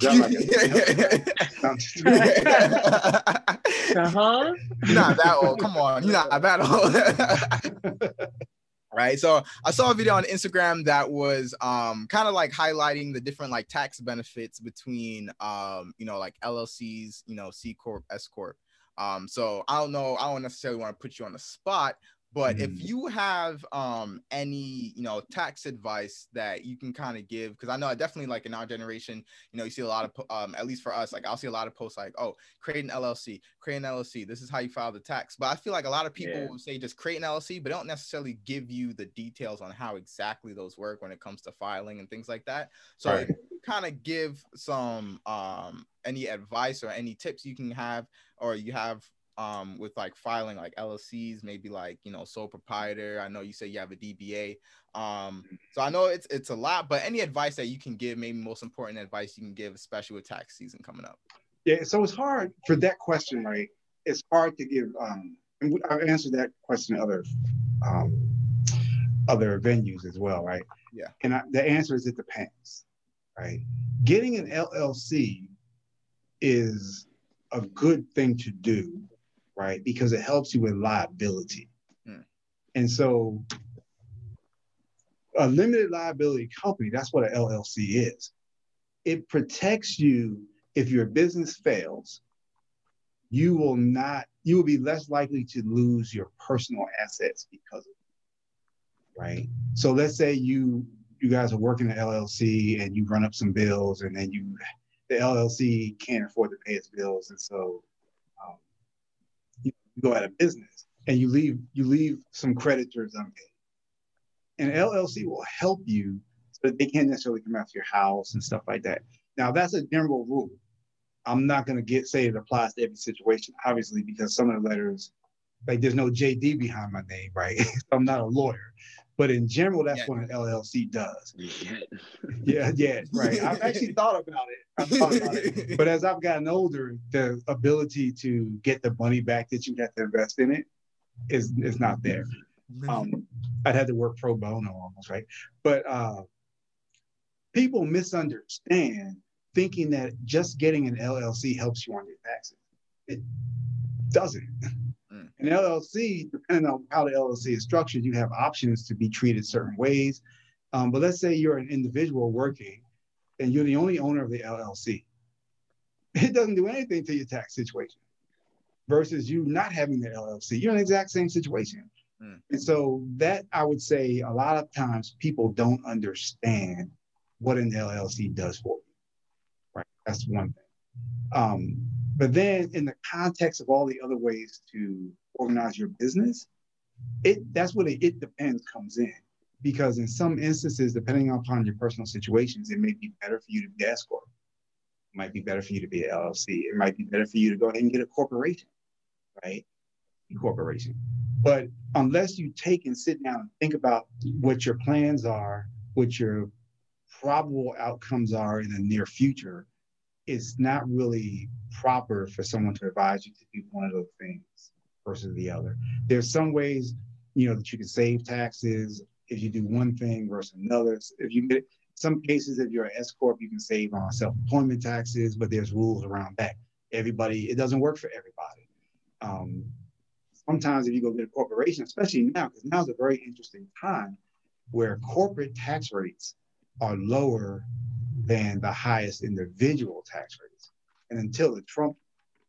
Uh-huh. You're not that old. Come on. You're not that old. right. So I saw a video on Instagram that was um kind of like highlighting the different like tax benefits between um, you know, like LLCs, you know, C Corp, S Corp. Um, so I don't know, I don't necessarily want to put you on the spot, but if Mhm. you have um any you know tax advice that you can kind of give because i know I definitely like in our generation you know you see a lot of um at least for us like i'll see a lot of posts like oh create an llc create an llc this is how you file the tax but i feel like a lot of people Yeah. will say just create an llc but don't necessarily give you the details on how exactly those work when it comes to filing and things like that so Right. kind of give some um any advice or any tips you can have or you have um with like filing like LLCs, maybe like you know sole proprietor. I know you say you have a DBA. Um, so I know it's it's a lot, but any advice that you can give, maybe most important advice you can give, especially with tax season coming up. Yeah, so it's hard for that question, right? It's hard to give. Um, and I've answered that question in other um, other venues as well, right? Yeah. And I, the answer is it depends, right? Getting an LLC is a good thing to do, right? Because it helps you with liability. Hmm. And so a limited liability company, that's what an LLC is. It protects you if your business fails, you will not, you will be less likely to lose your personal assets because of it. Right. So let's say you you guys are working at LLC and you run up some bills and then you the LLC can't afford to pay its bills and so you, go out of business and you leave you leave some creditors unpaid. And LLC will help you so they can't necessarily come after your house and stuff like that. Now that's a general rule. I'm not to get say it applies to every situation, obviously, because some of the letters, like there's no JD behind my name, right? I'm not a lawyer, but in general, that's Yeah. what an LLC does. Yeah. Yeah, yeah, right. I've actually thought about it. I've thought about it. But as I've gotten older, the ability to get the money back that you have to invest in it is is not there. Um, I'd had to work pro bono almost, right? But uh, people misunderstand thinking that just getting an LLC helps you on your taxes. It doesn't. An LLC, depending on how the LLC is structured, you have options to be treated certain ways. Um, but let's say you're an individual working and you're the only owner of the LLC. It doesn't do anything to your tax situation versus you not having the LLC. You're in the exact same situation. Mm. And so that I would say a lot of times people don't understand what an LLC does for you. Right. That's one thing. Um, but then in the context of all the other ways to organize your business, it that's where it, it depends comes in. Because in some instances, depending upon your personal situations, it may be better for you to be S corp. It might be better for you to be an LLC. It might be better for you to go ahead and get a corporation, right? Corporation. But unless you take and sit down and think about what your plans are, what your probable outcomes are in the near future, it's not really proper for someone to advise you to do one of those things versus the other. There's some ways, you know, that you can save taxes if you do one thing versus another. If you get some cases, if you're an S corp, you can save on self-employment taxes, but there's rules around that. Everybody, it doesn't work for everybody. Um, sometimes if you go get a corporation, especially now, because now is a very interesting time where corporate tax rates are lower than the highest individual tax rates. And until the Trump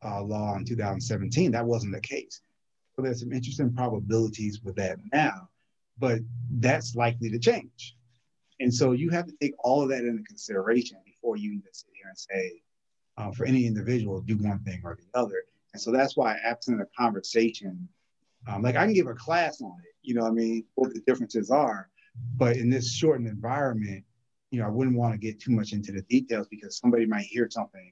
uh, law in 2017, that wasn't the case. So there's some interesting probabilities with that now, but that's likely to change. And so you have to take all of that into consideration before you even sit here and say, uh, for any individual, do one thing or the other. And so that's why absent a conversation, um, like I can give a class on it, you know what I mean, what the differences are. But in this shortened environment, you know, I wouldn't want to get too much into the details because somebody might hear something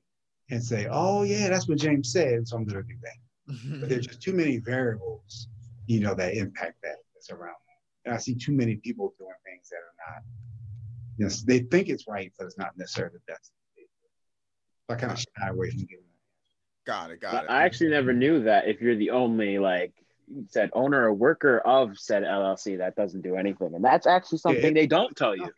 and say, oh, yeah, that's what James said. So I'm going to do that. But there's just too many variables, you know, that impact that that's around. And I see too many people doing things that are not, you know, they think it's right, but it's not necessarily the best. So I kind of shy away from giving that. got it, got it. I actually never knew that if you're the only like said owner or worker of said LLC, that doesn't do anything, and that's actually something it- they don't tell you.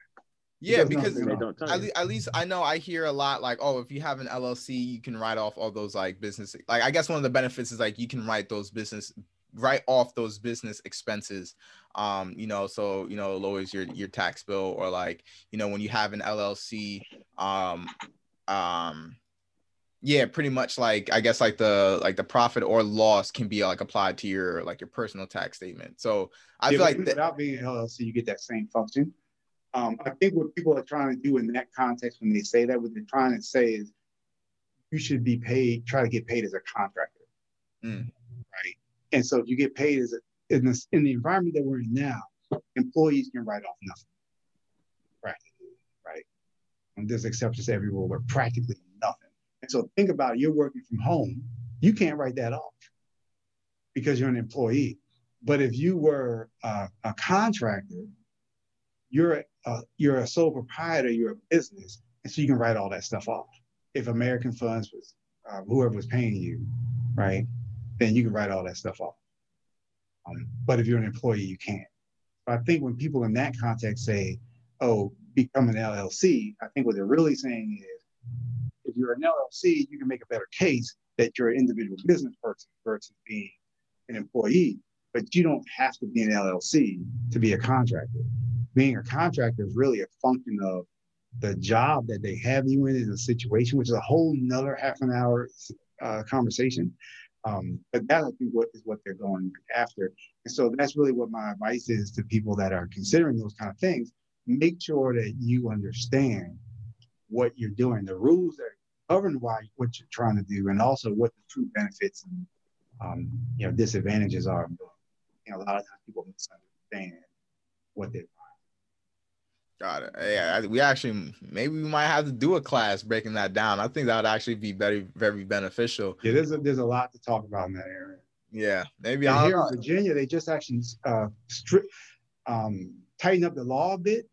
Yeah, does because They at don't at, le- at least I know I hear a lot like, oh, if you have an LLC, you can write off all those like business. Like I guess one of the benefits is like you can write those business write off those business expenses. Um, you know, so you know, lowers your your tax bill or like, you know, when you have an LLC, um, um, yeah, pretty much like I guess like the like the profit or loss can be like applied to your like your personal tax statement. So I Yeah, feel like even that, without being an LLC, you get that same function. Um, I think what people are trying to do in that context when they say that, what they're trying to say is you should be paid, try to get paid as a contractor. Mm. Right. And so if you get paid as a, in this in the environment that we're in now, employees can write off nothing. Right. right? And there's exceptions to every rule, but practically nothing. And so think about it, you're working from home, you can't write that off because you're an employee. But if you were uh, a contractor, you're a, you're a sole proprietor, you're a business, and so you can write all that stuff off. If American Funds was uh, whoever was paying you, right, then you can write all that stuff off. Um, but if you're an employee, you can't. I think when people in that context say, "Oh, become an LLC," I think what they're really saying is, if you're an LLC, you can make a better case that you're an individual business person versus being an employee. But you don't have to be an LLC to be a contractor. Being a contractor is really a function of the job that they have you in in a situation, which is a whole nother half an hour uh, conversation. Um, but that I think what is what they're going after. And so that's really what my advice is to people that are considering those kind of things. Make sure that you understand what you're doing, the rules that govern why what you're trying to do, and also what the true benefits and um, you know disadvantages are. You know, a lot of times people misunderstand what they're Got it. Yeah, we actually maybe we might have to do a class breaking that down. I think that would actually be very very beneficial. Yeah, there's a, there's a lot to talk about in that area. Yeah, maybe and here in Virginia, they just actually uh, strict um, tighten up the law a bit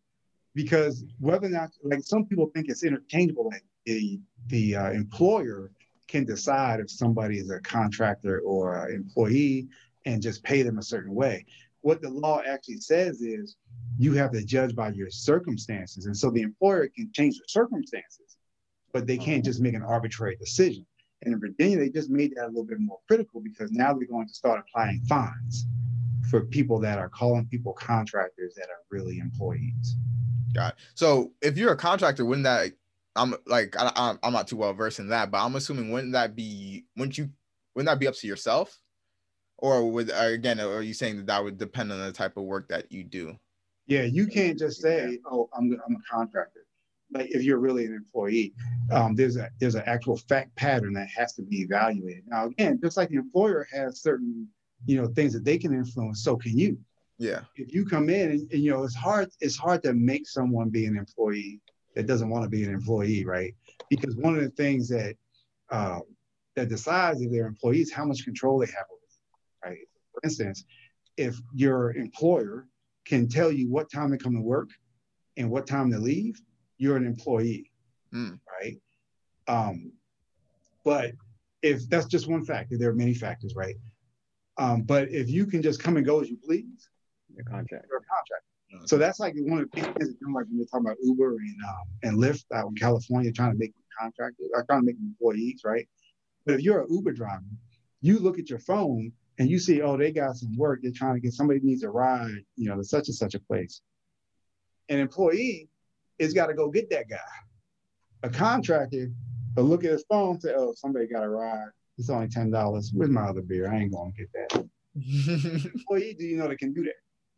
because whether or not like some people think it's interchangeable, like the the uh, employer can decide if somebody is a contractor or an employee and just pay them a certain way. What the law actually says is you have to judge by your circumstances. And so the employer can change the circumstances, but they can't just make an arbitrary decision. And in Virginia, they just made that a little bit more critical because now they're going to start applying fines for people that are calling people contractors that are really employees. Got it. So if you're a contractor, wouldn't that I'm like I, I'm not too well versed in that, but I'm assuming wouldn't that be wouldn't you wouldn't that be up to yourself, or would again are you saying that that would depend on the type of work that you do? Yeah, you can't just say, "Oh, I'm I'm a contractor." Like if you're really an employee, um, there's a there's an actual fact pattern that has to be evaluated. Now, again, just like the employer has certain you know things that they can influence, so can you. Yeah. If you come in and, and you know it's hard it's hard to make someone be an employee that doesn't want to be an employee, right? Because one of the things that uh, that decides if they're employees how much control they have right? For instance, if your employer can tell you what time to come to work and what time to leave, you're an employee, mm. right? Um, but if that's just one factor, there are many factors, right? Um, but if you can just come and go as you please, you're a contract. You're contract. Mm-hmm. So that's like one of the things that like when you're talking about Uber and um, and Lyft out in California, trying to make them contractors, or trying to make them employees, right? But if you're an Uber driver, you look at your phone and you see, oh, they got some work. They're trying to get somebody needs a ride, you know, to such and such a place. An employee is got to go get that guy. A contractor will look at his phone and say, oh, somebody got a ride. It's only ten dollars. Where's my other beer? I ain't gonna get that. employee, do you know that can do that?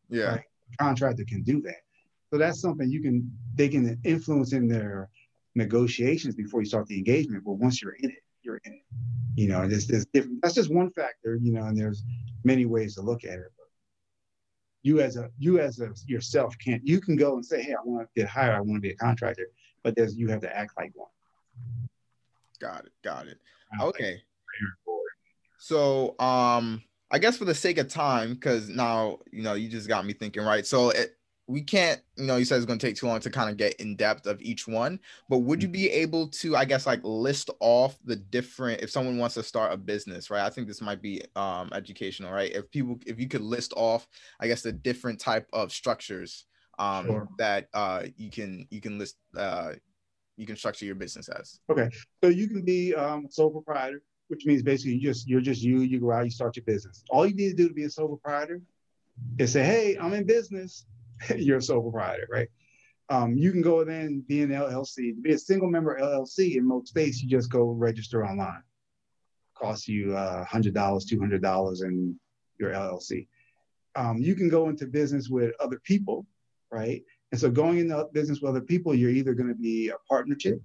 Yeah. Right? contractor can do that. So that's something you can they can influence in their negotiations before you start the engagement. But once you're in it, you're in it. You know, there's, there's different. That's just one factor. You know, and there's many ways to look at it. But you as a you as a yourself can't. You can go and say, hey, I want to get hired. I want to be a contractor. But there's you have to act like one. Got it. Got it. Okay. So um I guess for the sake of time, because now you know you just got me thinking, right? So it, we can't, you know, you said it's going to take too long to kind of get in depth of each one, but would you mm-hmm. be able to, I guess, like list off the different, if someone wants to start a business, right? I think this might be um, educational, right? If people, if you could list off, I guess, the different type of structures um, sure. that uh, you can, you can list, uh, you can structure your business as. Okay, so you can be um, sole proprietor which means basically you just you're just you. You go out, you start your business. All you need to do to be a sole proprietor is say, "Hey, I'm in business." you're a sole proprietor, right? Um, you can go then be an LLC. To be a single member LLC in most states, you just go register online. Costs you uh, hundred dollars, two hundred dollars, in your LLC. Um, you can go into business with other people, right? And so going into business with other people, you're either going to be a partnership,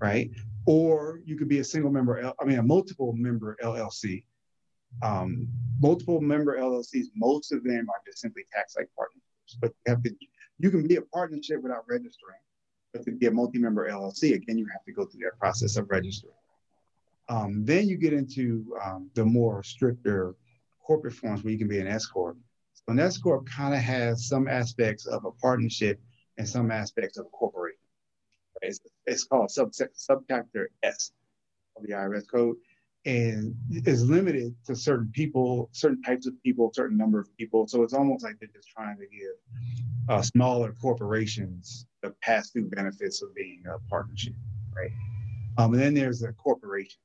right? or you could be a single member, I mean, a multiple member LLC. Um, multiple member LLCs, most of them are just simply tax like partnerships, but you have to, you can be a partnership without registering. But to be a multi-member LLC, again, you have to go through that process of registering. Um, then you get into um, the more stricter corporate forms where you can be an S corp. So an S corp kind of has some aspects of a partnership and some aspects of a corporation. It's, it's called sub, subchapter S of the IRS code. And is limited to certain people, certain types of people, certain number of people. So it's almost like they're just trying to give uh, smaller corporations the pass-through benefits of being a partnership, right? Um, and then there's a corporation.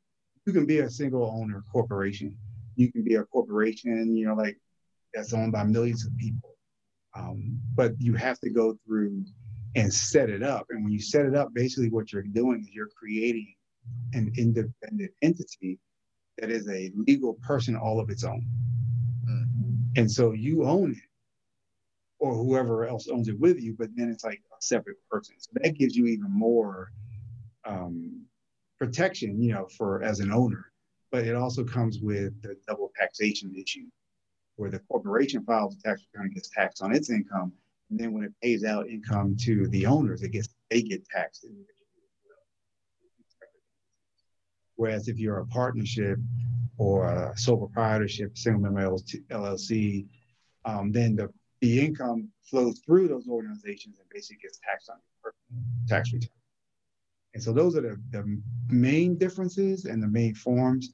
You can be a single owner corporation. You can be a corporation, you know, like that's owned by millions of people. Um, but you have to go through and set it up. And when you set it up, basically what you're doing is you're creating an independent entity that is a legal person all of its own. Mm. And so you own it, or whoever else owns it with you, but then it's like a separate person. So that gives you even more um, protection, you know, for as an owner. But it also comes with the double taxation issue, where the corporation files a tax return and gets taxed on its income, and then when it pays out income to the owners, it gets they get taxed Whereas if you're a partnership or a sole proprietorship, single member LLC, um, then the, the income flows through those organizations and basically gets taxed on your tax return. And so those are the, the main differences and the main forms.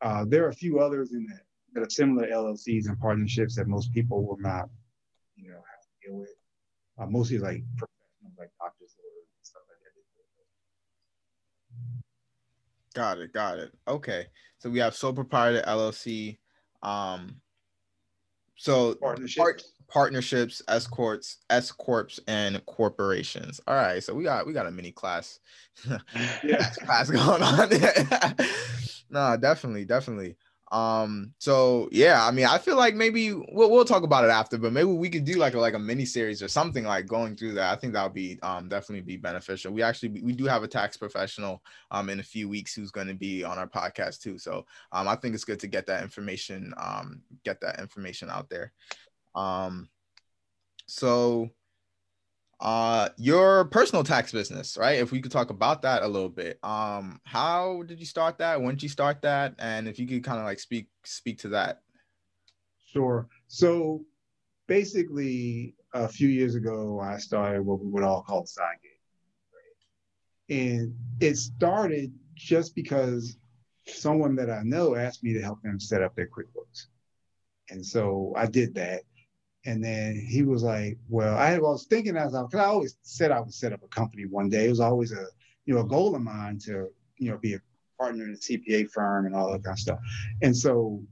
Uh, there are a few others in that, that are similar LLCs and partnerships that most people will not, you know, have to deal with. Uh, mostly like like Got it. Got it. Okay. So we have sole proprietor LLC. Um, so partnerships, part, partnerships, S corps, S corps, and corporations. All right. So we got we got a mini class, yeah, class going on. no, definitely, definitely. Um, so yeah, I mean, I feel like maybe we'll, we'll talk about it after, but maybe we could do like a, like a mini series or something like going through that. I think that would be um definitely be beneficial. We actually we do have a tax professional um in a few weeks who's going to be on our podcast too. So um I think it's good to get that information um get that information out there. Um, so uh your personal tax business right? If we could talk about that a little bit. Um how did you start that? When did you start that? And if you could kind of like speak speak to that. Sure. So basically a few years ago i started what we would all call side gig and it started just because someone that i know asked me to help them set up their quickbooks. And so i did that and then he was like, "Well, I was thinking as I, because I always said I would set up a company one day. It was always a, you know, a goal of mine to, you know, be a partner in a CPA firm and all that kind of stuff. And so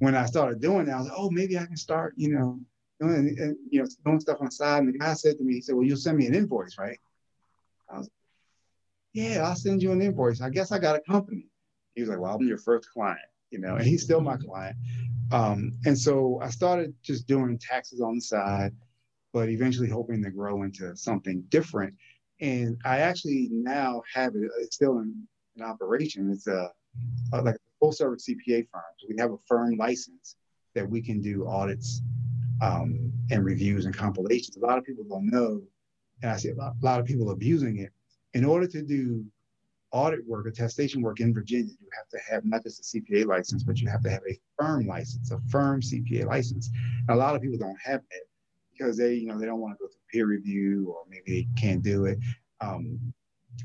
when I started doing that, I was like, oh, maybe I can start, you know, doing, and, you know, doing stuff on the side. And the guy said to me, he said, well, you'll send me an invoice, right? I was, yeah, I'll send you an invoice. I guess I got a company. He was like, well, I'm your first client, you know, and he's still my client. Um, and so I started just doing taxes on the side, but eventually hoping to grow into something different. And I actually now have it, it's still in, in operation. It's a, a like a full service CPA firm. So we have a firm license that we can do audits um, and reviews and compilations. A lot of people don't know, and I see a lot, a lot of people abusing it. In order to do audit work, attestation work in Virginia, you have to have not just a CPA license, but you have to have a firm license, a firm CPA license. And a lot of people don't have that because they, you know, they don't want to go through peer review or maybe they can't do it. Um,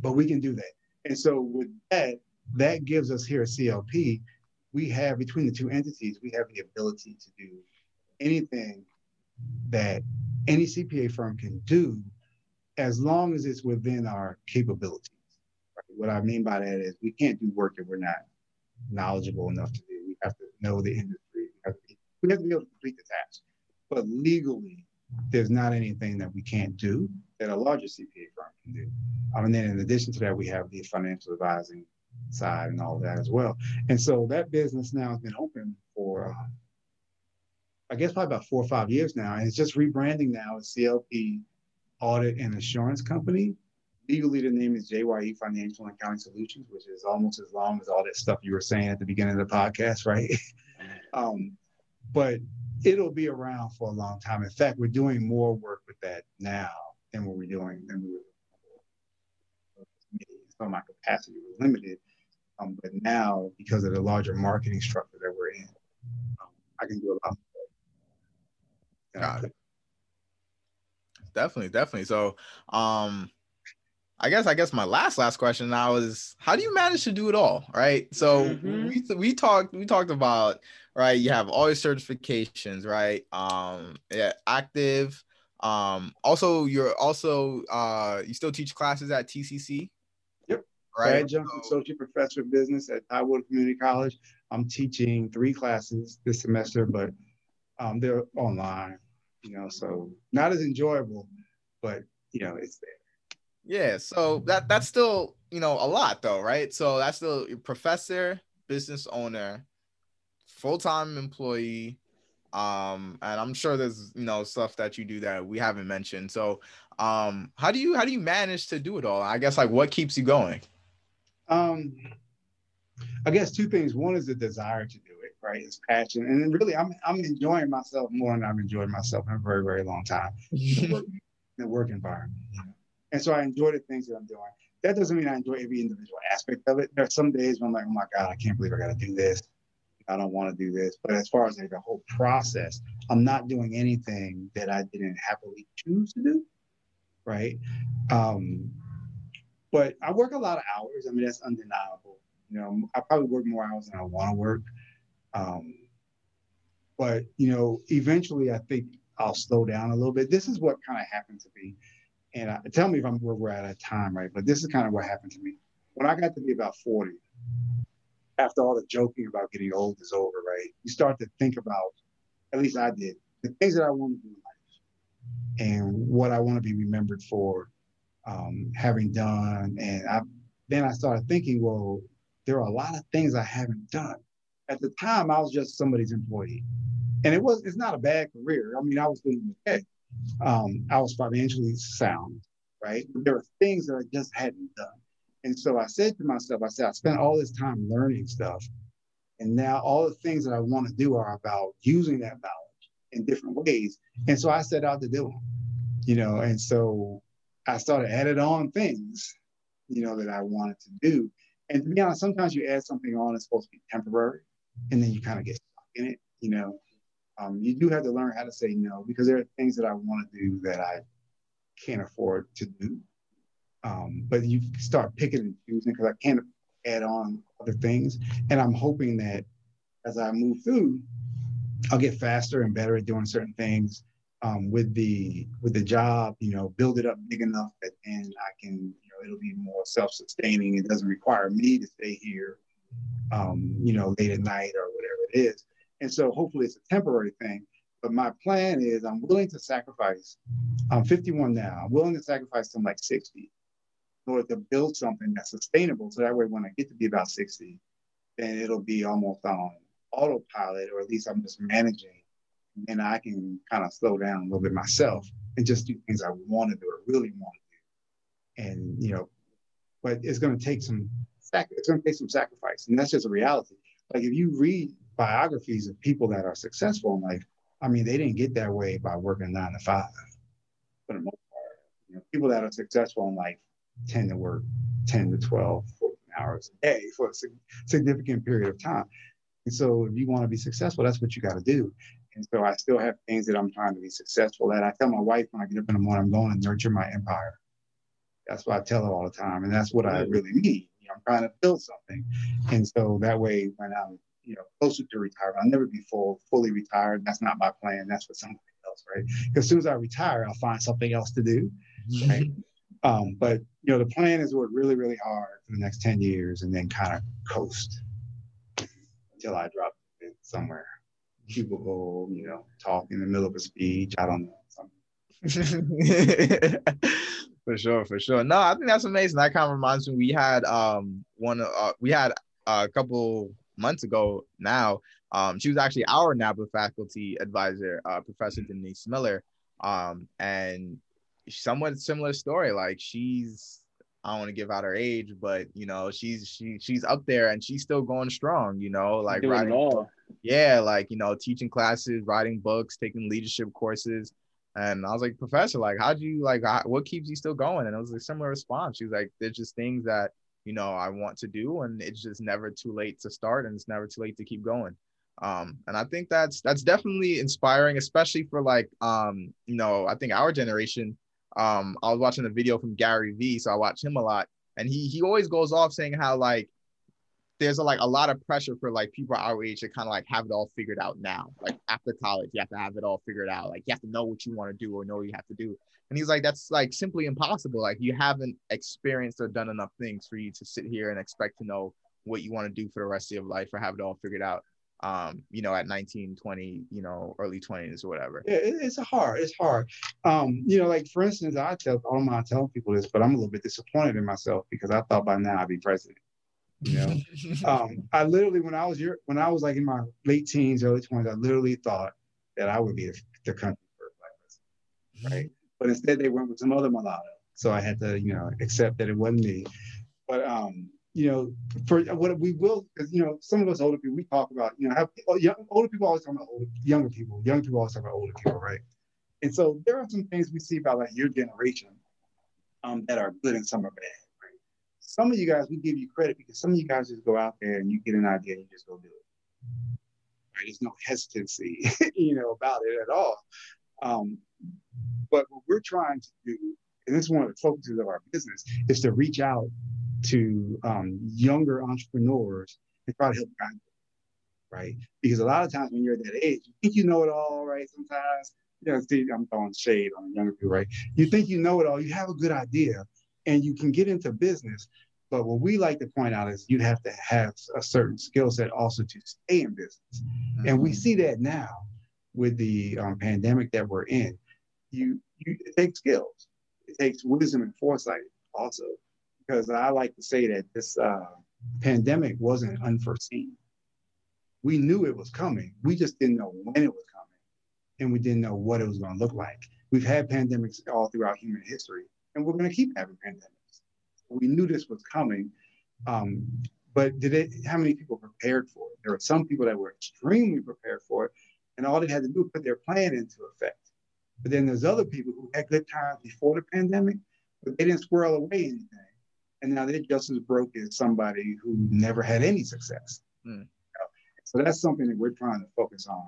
but we can do that. And so with that, that gives us here at CLP, we have between the two entities, we have the ability to do anything that any CPA firm can do as long as it's within our capability. What I mean by that is we can't do work that we're not knowledgeable enough to do. We have to know the industry. We have to be, we have to be able to complete the task. But legally, there's not anything that we can't do that a larger CPA firm can do. Um, and then in addition to that, we have the financial advising side and all that as well. And so that business now has been open for, uh, I guess, probably about four or five years now. And it's just rebranding now as CLP Audit and Assurance Company legally the name is JYE Financial and Accounting Solutions, which is almost as long as all that stuff you were saying at the beginning of the podcast, right? um, but it'll be around for a long time. In fact, we're doing more work with that now than what we're doing than we were. So my capacity was limited, um, but now because of the larger marketing structure that we're in, um, I can do a lot. More. Got it. Definitely, definitely. So, um, I guess I guess my last last question now is how do you manage to do it all, right? So Mhm. we we talked we talked about right. You have all your certifications, right? Um, yeah, active. Um, also you're also uh you still teach classes at TCC. Yep. Right. Adjunct So- associate professor of business at Highwood Community College. I'm teaching three classes this semester, but um, they're online, you know, so not as enjoyable, but you know, it's there. Yeah, so that that's still you know a lot though, right? So that's still professor, business owner, full time employee, um, and I'm sure there's you know stuff that you do that we haven't mentioned. So, um, how do you how do you manage to do it all? I guess like what keeps you going? Um, I guess two things. One is the desire to do it, right? It's passion, and really, I'm I'm enjoying myself more than I've enjoyed myself in a very very long time. the work, in the work environment. And so I enjoy the things that I'm doing. That doesn't mean I enjoy every individual aspect of it. There are some days when I'm like, oh my God, I can't believe I got to do this. I don't want to do this. But as far as like the whole process, I'm not doing anything that I didn't happily choose to do. Right. Um, but I work a lot of hours. I mean, that's undeniable. You know, I probably work more hours than I want to work. Um, but you know, eventually I think I'll slow down a little bit. This is what kind of happened to me. And I, tell me if I'm where we're at a time, right? But this is kind of what happened to me. When I got to be about 40, after all the joking about getting old is over, right? You start to think about, at least I did, the things that I want to do in life and what I want to be remembered for um, having done. And I then I started thinking, well, there are a lot of things I haven't done. At the time, I was just somebody's employee. And it was it's not a bad career. I mean, I was doing okay. Um, I was financially sound, right? There were things that I just hadn't done. And so I said to myself, I said, I spent all this time learning stuff. And now all the things that I want to do are about using that knowledge in different ways. And so I set out to do them, you know, and so I started added on things, you know, that I wanted to do. And to be honest, sometimes you add something on, it's supposed to be temporary, and then you kind of get stuck in it, you know. Um, you do have to learn how to say no because there are things that I want to do that I can't afford to do. Um, but you start picking and choosing because I can't add on other things. And I'm hoping that as I move through, I'll get faster and better at doing certain things um, with the with the job. You know, build it up big enough that then I can, you know, it'll be more self-sustaining. It doesn't require me to stay here, um, you know, late at night or whatever it is. And so hopefully it's a temporary thing. But my plan is I'm willing to sacrifice. I'm 51 now. I'm willing to sacrifice to like 60 in order to build something that's sustainable. So that way, when I get to be about 60, then it'll be almost on autopilot, or at least I'm just managing. And I can kind of slow down a little bit myself and just do things I want to do or really want to do. And, you know, but it's going to take some, it's going to take some sacrifice. And that's just a reality. Like if you read biographies of people that are successful in life, I mean, they didn't get that way by working nine to five for the most part. You know, people that are successful in life tend to work 10 to 12, 14 hours a day for a significant period of time. And so if you want to be successful, that's what you got to do. And so I still have things that I'm trying to be successful at. I tell my wife when I get up in the morning, I'm going to nurture my empire. That's what I tell her all the time. And that's what I really mean. You know, I'm trying to build something. And so that way, when I'm you know, closer to retirement. I'll never be full, fully retired. That's not my plan. That's for somebody else, right? Because as soon as I retire, I'll find something else to do, right? um, but you know, the plan is to work really, really hard for the next 10 years and then kind of coast until I drop it somewhere. Cubicle, you know, talk in the middle of a speech. I don't know. For sure, for sure. No, I think that's amazing. That kind of reminds me. We had um one uh, we had a couple months ago now. Um, she was actually our NABA faculty advisor, uh, Professor Denise Miller. Um, and somewhat similar story. Like she's I don't want to give out her age, but you know, she's she she's up there and she's still going strong, you know, like Doing it writing all. yeah, like you know, teaching classes, writing books, taking leadership courses. And I was like, Professor, like, how do you like how, what keeps you still going? And it was a similar response. She was like, There's just things that you know I want to do, and it's just never too late to start, and it's never too late to keep going. Um, and I think that's that's definitely inspiring, especially for like um, you know, I think our generation, um, I was watching a video from Gary Vee, so I watch him a lot, and he he always goes off saying how like there's a, like a lot of pressure for like people our age to kind of like have it all figured out now. Like after college, you have to have it all figured out. Like you have to know what you want to do or know what you have to do. And he's like, that's like simply impossible. Like you haven't experienced or done enough things for you to sit here and expect to know what you want to do for the rest of your life or have it all figured out. Um, you know, at 19, 20, you know, early 20s or whatever. Yeah, it, it's hard. It's hard. Um, you know, like for instance, I tell I don't mind telling people this, but I'm a little bit disappointed in myself because I thought by now I'd be president. You know, um, I literally when I was your when I was like in my late teens, early 20s, I literally thought that I would be the, the country's first black president, right? But instead, they went with some other mulatto, so I had to, you know, accept that it wasn't me. But um, you know, for what we will, because you know, some of us older people, we talk about, you know, young, older people always talk about older, younger people, young people always talk about older people, right? And so there are some things we see about like your generation um, that are good and some are bad some of you guys, we give you credit because some of you guys just go out there and you get an idea and you just go do it. Right? There's no hesitancy, you know, about it at all. Um, but what we're trying to do, and this is one of the focuses of our business, is to reach out to um, younger entrepreneurs and try to help guide them, right? Because a lot of times when you're at that age, you think you know it all, right? Sometimes, you know, see, I'm throwing shade on younger people, right? You think you know it all, you have a good idea, and you can get into business. But what we like to point out is you have to have a certain skill set also to stay in business. Mm-hmm. And we mm-hmm. see that now with the um, pandemic that we're in. You, you it takes skills, it takes wisdom and foresight also, because I like to say that this uh, pandemic wasn't unforeseen. We knew it was coming. We just didn't know when it was coming, and we didn't know what it was going to look like. We've had pandemics all throughout human history, and we're going to keep having pandemics. We knew this was coming, um, but did it? How many people prepared for it? There were some people that were extremely prepared for it, and all they had to do was put their plan into effect. But then there's other people who had good times before the pandemic, but they didn't squirrel away anything, and now they're just as broke as somebody who never had any success. Mm. So that's something that we're trying to focus on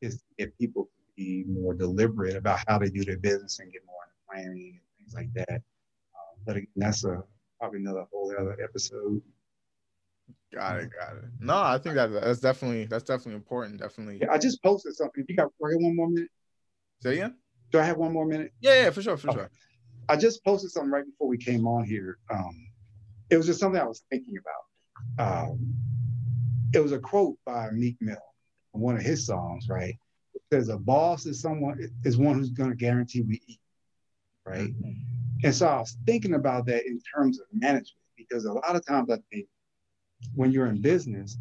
is to get people to be more deliberate about how they do their business and get more into planning and things like that. Um, but again, that's a probably another whole other episode. Got it, got it. No, I think that that's definitely that's definitely important. Definitely. Yeah, I just posted something. If you got one more minute. Say again. Do I have one more minute? Yeah, yeah, for sure, for okay. sure. I just posted something right before we came on here. Um, it was just something I was thinking about. Um, it was a quote by Meek Mill, one of his songs, right? It says, "A boss is someone is one who's going to guarantee we eat." right? And so I was thinking about that in terms of management because a lot of times I think when you're in business,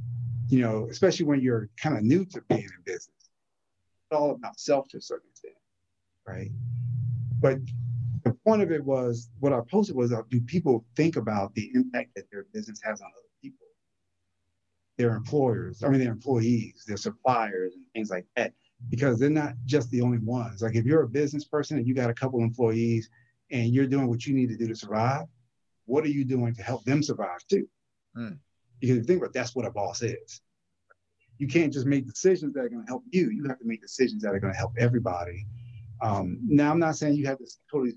you know, especially when you're kind of new to being in business, it's all about self to a certain extent, right? But the point of it was what I posted was uh, do people think about the impact that their business has on other people, their employers, I mean, their employees, their suppliers, and things like that because they're not just the only ones. Like if you're a business person and you got a couple employees and you're doing what you need to do to survive, what are you doing to help them survive too? Mm. Because you think about it, that's what a boss is. You can't just make decisions that are going to help you. You have to make decisions that are going to help everybody. Um, now, I'm not saying you have to totally,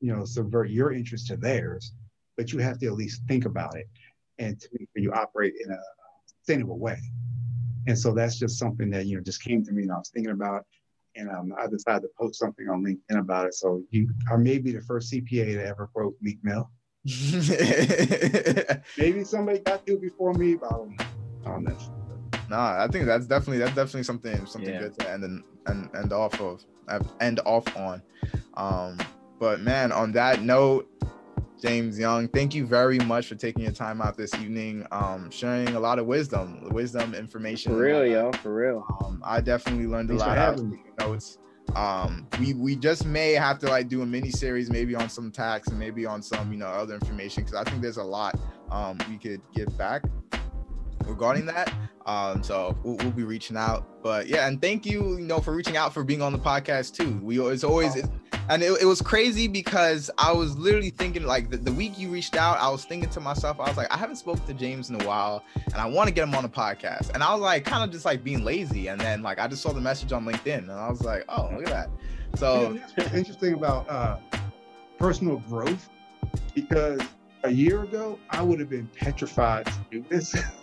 you know, subvert your interest to theirs, but you have to at least think about it and to you operate in a sustainable way. And so that's just something that, you know, just came to me and I was thinking about. And um, I decided to post something on LinkedIn about it. So you are maybe the first CPA to ever quote Meek Mill. maybe somebody got to before me, but I don't, I don't know. Nah, I think that's definitely that's definitely something something yeah. good to end and and end off of end off on. Um, but man, on that note, James Young. Thank you very much for taking your time out this evening, um, sharing a lot of wisdom, wisdom, information. For real, yo, for real. Um, I definitely learned Thanks a lot out of notes. Um, we we just may have to like do a mini series, maybe on some tax and maybe on some you know other information because I think there's a lot um, we could get back regarding that. Um, so we'll, we'll, be reaching out. But yeah, and thank you, you know, for reaching out for being on the podcast too. We it's always it's, and it, it was crazy because I was literally thinking like the, the, week you reached out, I was thinking to myself, I was like, I haven't spoken to James in a while, and I want to get him on the podcast. And I was like, kind of just like being lazy, and then like I just saw the message on LinkedIn, and I was like, oh, look at that. So what's interesting about uh, personal growth because a year ago I would have been petrified to do this,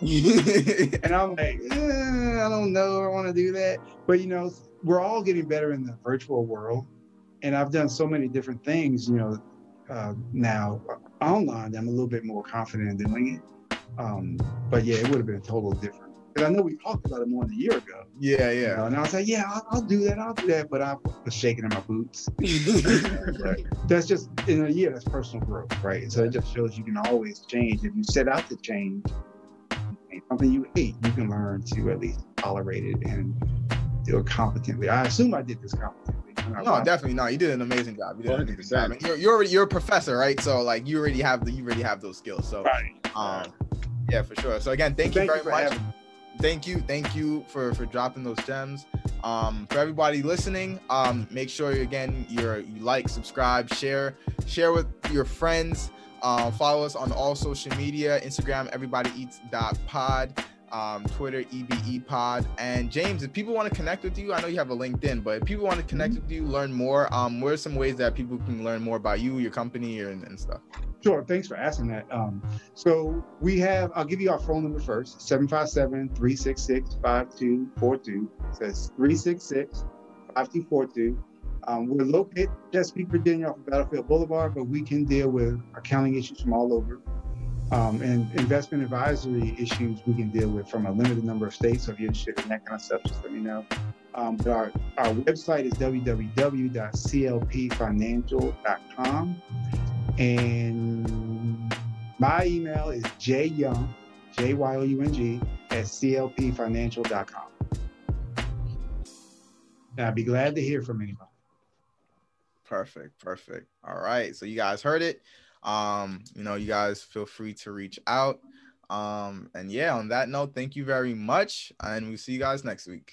and I'm like, eh, I don't know, I want to do that. But you know, we're all getting better in the virtual world, and I've done so many different things. You know, uh, now online, I'm a little bit more confident in doing it. Um, but yeah, it would have been totally different. Because I know we talked about it more than a year ago. Yeah, yeah. You know, and I was like, yeah, I'll, I'll, do that. I'll do that. But I was shaking in my boots. That's just in a year, that's personal growth, right? So it just shows you can always change. If you set out to change something you hate, you can learn to at least tolerate it and do it competently. I assume I did this competently. No, definitely no. You did an amazing job. You did 100%. an amazing job. You're, you're you're a professor, right? So like you already have the you already have those skills. So right. um, yeah, for sure. So again, thank, thank you very you much. Having- thank you thank you for for dropping those gems. Um for everybody listening um make sure again you're you like subscribe share share with your friends. Um follow us on all social media instagram everybody eats dot pod um, Twitter, EBE Pod. And James, if people want to connect with you, I know you have a LinkedIn, but if people want to connect mm-hmm. with you, learn more, um, what are some ways that people can learn more about you, your company, and, and stuff? Sure. Thanks for asking that. Um, so we have, I'll give you our phone number first 757 366 5242. It says 366 5242. Um, we're located Chesapeake, Virginia, off of Battlefield Boulevard, but we can deal with accounting issues from all over. Um, and investment advisory issues we can deal with from a limited number of states. So if you're interested in that kind of stuff, just let me know. Um, but our, our website is www.clpfinancial.com. And my email is jyoung, J Y O U N G, at clpfinancial.com. And I'd be glad to hear from anybody. Perfect. Perfect. All right. So you guys heard it. Um, you know, you guys feel free to reach out. Um, and yeah, on that note, thank you very much. And we'll see you guys next week.